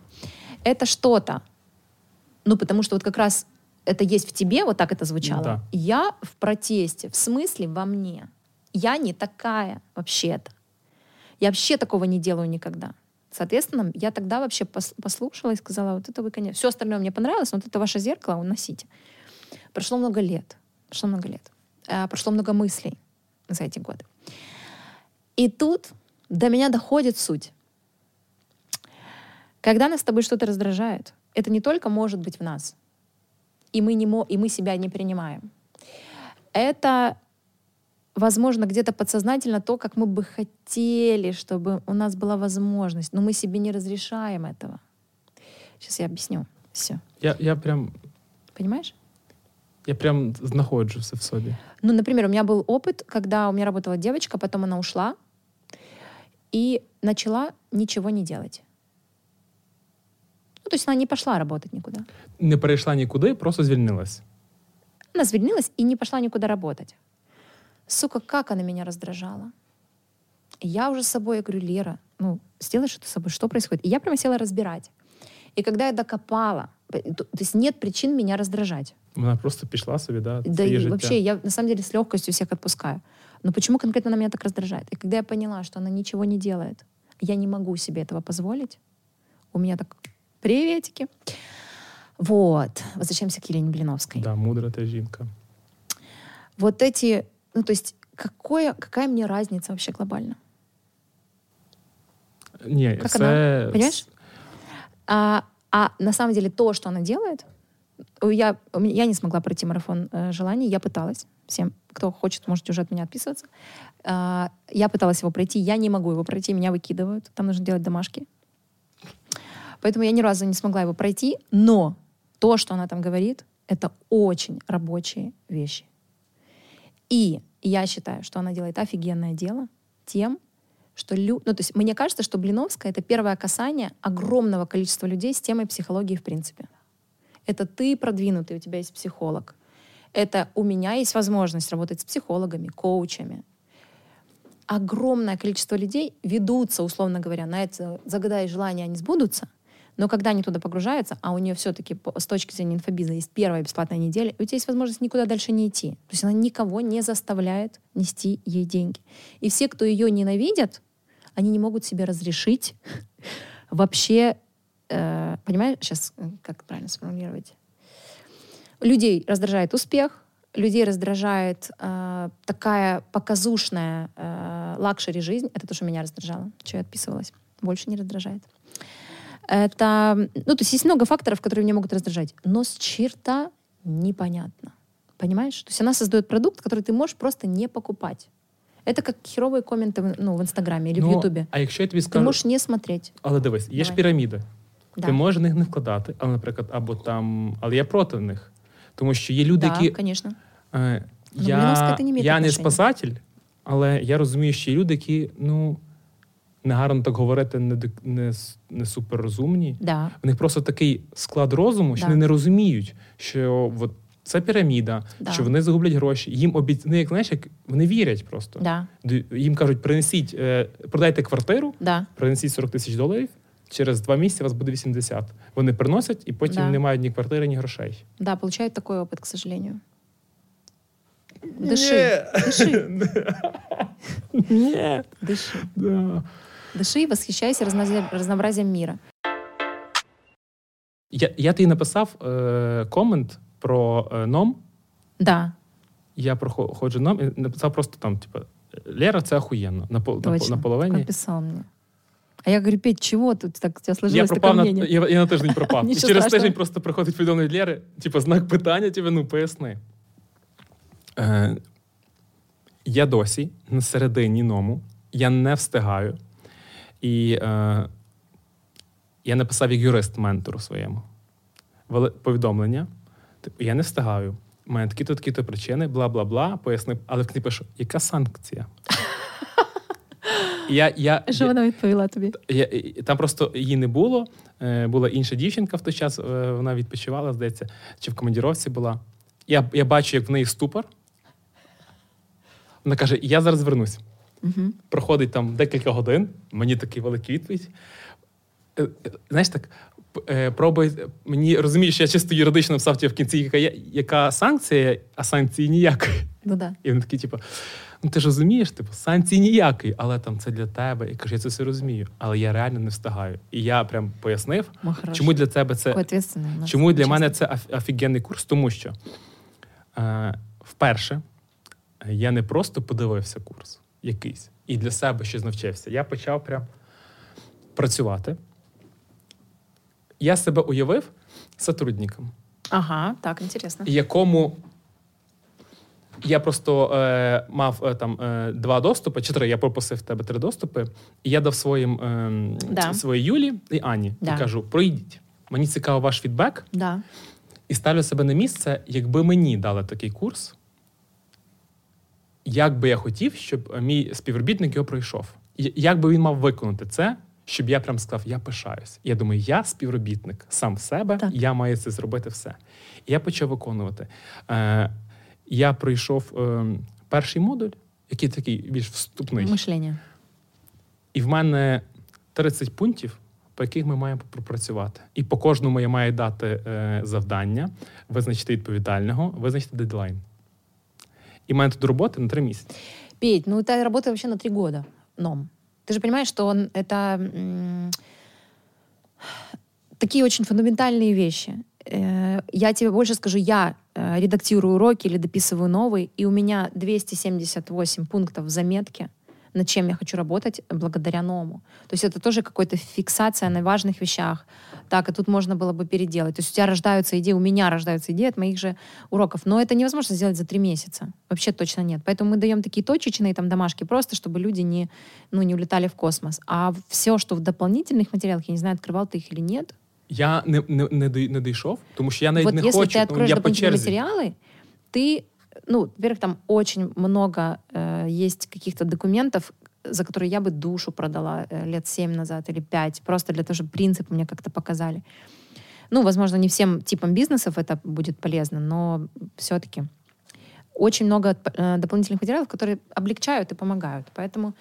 это что-то, ну потому что вот как раз это есть в тебе, вот так это звучало. Да. Я в протесте, в смысле во мне. Я не такая вообще-то. Я вообще такого не делаю никогда. Соответственно, я тогда вообще пос- послушала и сказала, вот это вы, конечно, все остальное мне понравилось, но вот это ваше зеркало уносите. Прошло много лет, прошло много лет, А, прошло много мыслей за эти годы. И тут до меня доходит суть. Когда нас с тобой что-то раздражает, это не только может быть в нас, и мы, не и мы себя не принимаем. Это, возможно, где-то подсознательно то, как мы бы хотели, чтобы у нас была возможность, но мы себе не разрешаем этого. Сейчас я объясню. Все. Я, я прям Понимаешь? я прям знаходжу все в собі. Ну, например, у меня был опыт, когда у меня работала девочка, потом она ушла и начала ничего не делать. Ну, то есть она не пошла работать никуда. Не перейшла нікуди, просто звільнилась. Она звільнилась и не пошла никуда работать. Сука, как она меня раздражала. И я уже с собой, я говорю, Лера, ну, сделай что-то с собой, что происходит? И я прямо села разбирать. И когда я докопала, п- то, то есть нет причин меня раздражать. Вона просто пішла собі, да, Да своє и життя. вообще, я на самом деле с легкостью всех отпускаю. Но почему конкретно она меня так раздражает? И когда я поняла, что она ничего не делает, я не могу себе этого позволить, у меня так приветики. Вот. Возвращаемся к Елене Блиновской. Да, мудра та жінка. Вот эти, ну то есть какое, какая мне разница вообще глобально? Ні, Как це... она? Понимаешь? А, а на самом деле то, что она делает, э, я, я не смогла пройти марафон э, желаний, я пыталась. Всем, кто хочет, можете уже от меня отписываться. А, я пыталась его пройти, я не могу его пройти, меня выкидывают. Там нужно делать домашки. Поэтому я ни разу не смогла его пройти, но то, что она там говорит, это очень рабочие вещи. И я считаю, что она делает офигенное дело тем, что лю... ну, то есть мне кажется, что Блиновская это первое касание огромного количества людей с темой психологии в принципе. Это ты продвинутый, у тебя есть психолог. Это у меня есть возможность работать с психологами, коучами. Огромное количество людей ведутся, условно говоря, на это загадай желания, они сбудутся. Но когда они туда погружаются, а у нее все-таки с точки зрения инфобиза есть первая бесплатная неделя, у тебя есть возможность никуда дальше не идти. То есть она никого не заставляет нести ей деньги. И все, кто ее ненавидят, они не могут себе разрешить [laughs] вообще, э, понимаешь, сейчас как правильно сформулировать? Людей раздражает успех, людей раздражает э, такая показушная э, luxury жизнь. Это то, что меня раздражало, что я отписывалась. Больше не раздражает. Это, ну, то есть есть много факторов, которые меня могут раздражать, но с черта непонятно. Понимаешь? То есть она создает продукт, который ты можешь просто не покупать. Это как херовые комменты в, ну, в Инстаграме или в Ну, Ютубе. А якщо я тобі Ты скажу, можешь не смотреть. але дивись, є ж Давай. піраміди. Да. Ти можеш в них не вкладати, але, наприклад, або там, але я проти них. Тому що є люди, да, які конечно. Е, Ну, Блиновська я, це не має я не отношення. спасатель, але я розумію, що є люди, які ну, негарно так говорити, не, дик- не, с- не суперрозумні. Да. В них просто такий склад розуму, що Да. вони не розуміють, що от, це піраміда, Да. що вони загублять гроші. Їм обіц... ну, як знаєш, як вони вірять просто. Да. Д- Їм кажуть, принесіть, е, продайте квартиру, Да. принесіть 40 тисяч доларів. Через два місяці у вас буде 80. Вони приносять і потім Да. не мають ні квартири, ні грошей. Да, получают такой опыт, к сожалению. Дыши, дыши, [laughs] Ні. дыши. Да. Дыши и восхищайся разнообразием, мира. Я, я тобі написав е, комент про е, ном. Да, Я проходжу ном і написав просто там, типу, Лера, це охуєнно. На, точно. на половині. Как писал мне. А я говорю, Петь, чего тут так у тебя Я пропав такое на я, я на тиждень пропав. [laughs] і через тиждень просто приходить повідомлення від Лєри, типу, знак питання, тебе, ну поясни. Е, я досі на середині ному, я не встигаю. І е, я написав як юрист ментору своєму повідомлення. Типу, я не встигаю. У мене такі-то такі-то причини, бла бла бла. Пояснив, але в книзі пишу, яка санкція? [laughs] Я, я, Що вона відповіла тобі? я, там просто її не було. Е, була інша дівчинка в той час, е, вона відпочивала, здається, чи в командіровці була. Я, я бачу, як в неї ступор. Вона каже: Я зараз вернусь. Угу. Проходить там декілька годин, мені такий великий відповідь. Е, е, Знаєш так, е, пробуй, мені розумієш, що я чисто юридично написав тебе в кінці, яка, яка санкція, а санкції ніякої. Ну да. І він такий, типу, ну ти ж розумієш, типу, санкцій ніякої, але там це для тебе. І каже, я це все розумію, але я реально не встигаю. І я прям пояснив, Ну, чому для тебе це чому для мене це оф- офігенний курс, тому що е, вперше я не просто подивився курс якийсь і для себе щось навчився. Я почав прям працювати. Я себе уявив сотрудником Ага, так, интересно. якому я просто е, мав е, там е, два доступи, чи три, я попросив в тебе три доступи, і я дав своїм е, Да. своїй Юлі і Ані Да. і кажу: пройдіть. Мені цікаво ваш фідбек, Да. і ставлю себе на місце, якби мені дали такий курс, як би я хотів, щоб е, мій співробітник його пройшов. Як би він мав виконати це, щоб я прям сказав, я пишаюсь. Я думаю, я співробітник сам в себе, Так. я маю це зробити все. І я почав виконувати. Е, я пройшов е, перший модуль, який такий більш вступний. Мышление. І в мене 30 пунктів, по яких ми маємо пропрацювати. І по кожному я маю дати е, завдання, визначити відповідального, визначити дедлайн. І в мене тут роботи на 3 місяці. Петь, ну это работа вообще на три года, ном. Ты же понимаешь, что он, это м, такие очень фундаментальные вещи. Э, Я тебе больше скажу, я э, редактирую уроки или дописываю новый, и у меня 278 пунктов в заметке, над чем я хочу работать благодаря новому. То есть это тоже какая-то фиксация на важных вещах. Так, и тут можно было бы переделать. То есть у тебя рождаются идеи, у меня рождаются идеи от моих же уроков. Но это невозможно сделать за три месяца. Вообще точно нет. Поэтому мы даем такие точечные там домашки, просто чтобы люди не, ну, не улетали в космос. А все, что в дополнительных материалах, я не знаю, открывал ты их или нет, Я не, не, не, дой- не дійшов, тому що я навіть вот не если хочу. ты ну, откроешь я по дополнительные черзі. материалы, ты, ну, во-первых, там очень много э, есть каких-то документов, за которые я бы душу продала э, лет 7 назад или 5, просто для того, чтобы принципы мне как-то показали. Ну, возможно, не всем типам бизнесов это будет полезно, но все-таки очень много э, дополнительных материалов, которые облегчают и помогают. Поэтому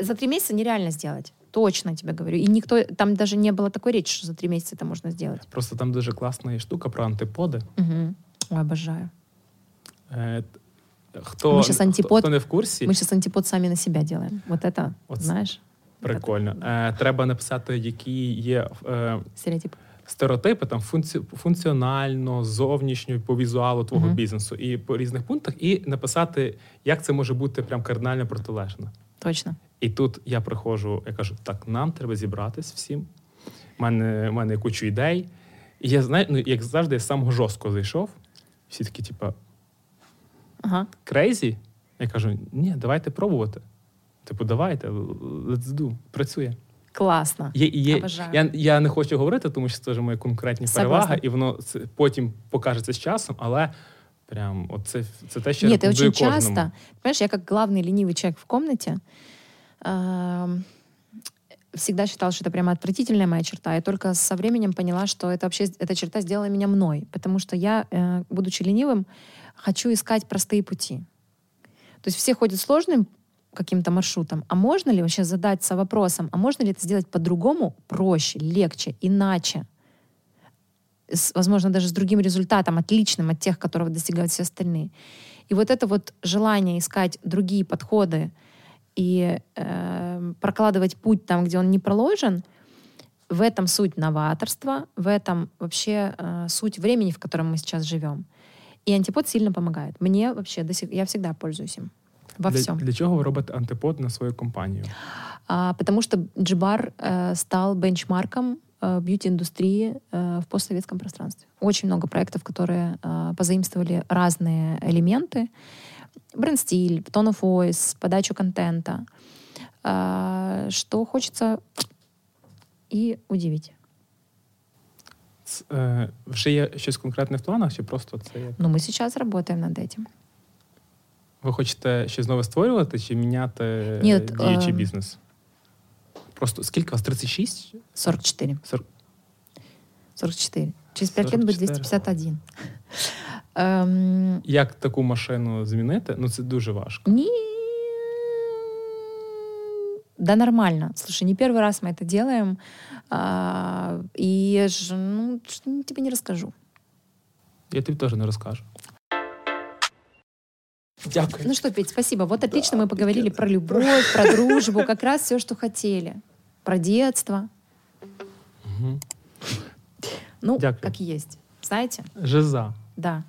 за три месяца нереально сделать. Точно тебе говорю. И никто, там даже не было такой речи, что за три месяца это можно сделать. Просто там дуже класна є штука про антиподи. Мгм. Ой, обожаю. Е, Хто, Ми антипод- хто не в курсі, Мы сейчас антипод сами на себя делаем. Вот это, Вот знаешь, прикольно. Е, треба написати, які є е, стереотип. стереотипи там функці... функціонально, зовнішньо, по візуалу твого Мгм. бізнесу і по різних пунктах, і написати, як це може бути прям кардинально протилежно. Точно. І тут я приходжу, я кажу: так, нам треба зібратись всім. У мене, у мене кучу ідей. І я знаю, ну, як завжди, я самого жорсткого зайшов. Всі такі, типа, Ага. крейзі. Я кажу: ні, давайте пробувати. Типу, давайте, let's do, працює. Классно. Є, і є, Обожаю. я, я не хочу говорити, тому що це вже моя конкурентні Согласна. перевага, і воно це, потім покажеться з часом, але прям от це, це те, що Нет, я и рекомендую очень кожному. часто, понимаешь, я как главный ленивый человек в комнате эм, всегда считала, что это прямо отвратительная моя черта, и только со временем поняла, что это вообще эта черта сделала меня мной, потому что я, э, будучи ленивым, хочу искать простые пути. То есть все ходят сложным каким-то маршрутом, а можно ли вообще задаться вопросом, а можно ли это сделать по-другому, проще, легче, иначе? с, возможно, даже с другим результатом, отличным от тех, которого достигают все остальные. И вот это вот желание искать другие подходы и э, прокладывать путь там, где он не проложен, в этом суть новаторства, в этом вообще э, суть времени, в котором мы сейчас живем. И антипод сильно помогает. Мне вообще до сих я всегда пользуюсь им во для, всем. для чого ви робите антипод на свою компанію? А, потому что Джибар э, стал бенчмарком э, бьюти-индустрии э, в постсоветском пространстве. Очень много проектов, которые э, позаимствовали разные элементы. Бренд-стиль, tone of voice, подачу контента. э, что хочется и удивить. Ц- Е, вже є щось конкретне в планах, чи просто це як? Но мы сейчас работаем над этим. Ви хочете щось нове створювати чи міняти Ні, е, от, діючий ем, бізнес? Просто скільки у вас? 36? 44. 40? 44. Через 5 лет будет 44. 251. Эм, Як таку машину змінити? Ну це дуже важко. Не... Да нормально. Слушай, не первый раз мы это делаем. А, и ну, тебе не расскажу. Я тобі теж не розкажу. Дякую. Ну что, Петь, спасибо. Вот отлично мы поговорили про любовь, про дружбу, как раз все, что хотели. Про детство. Мгм. Ну, Дякую. как есть. Знаете? Жиза. Да.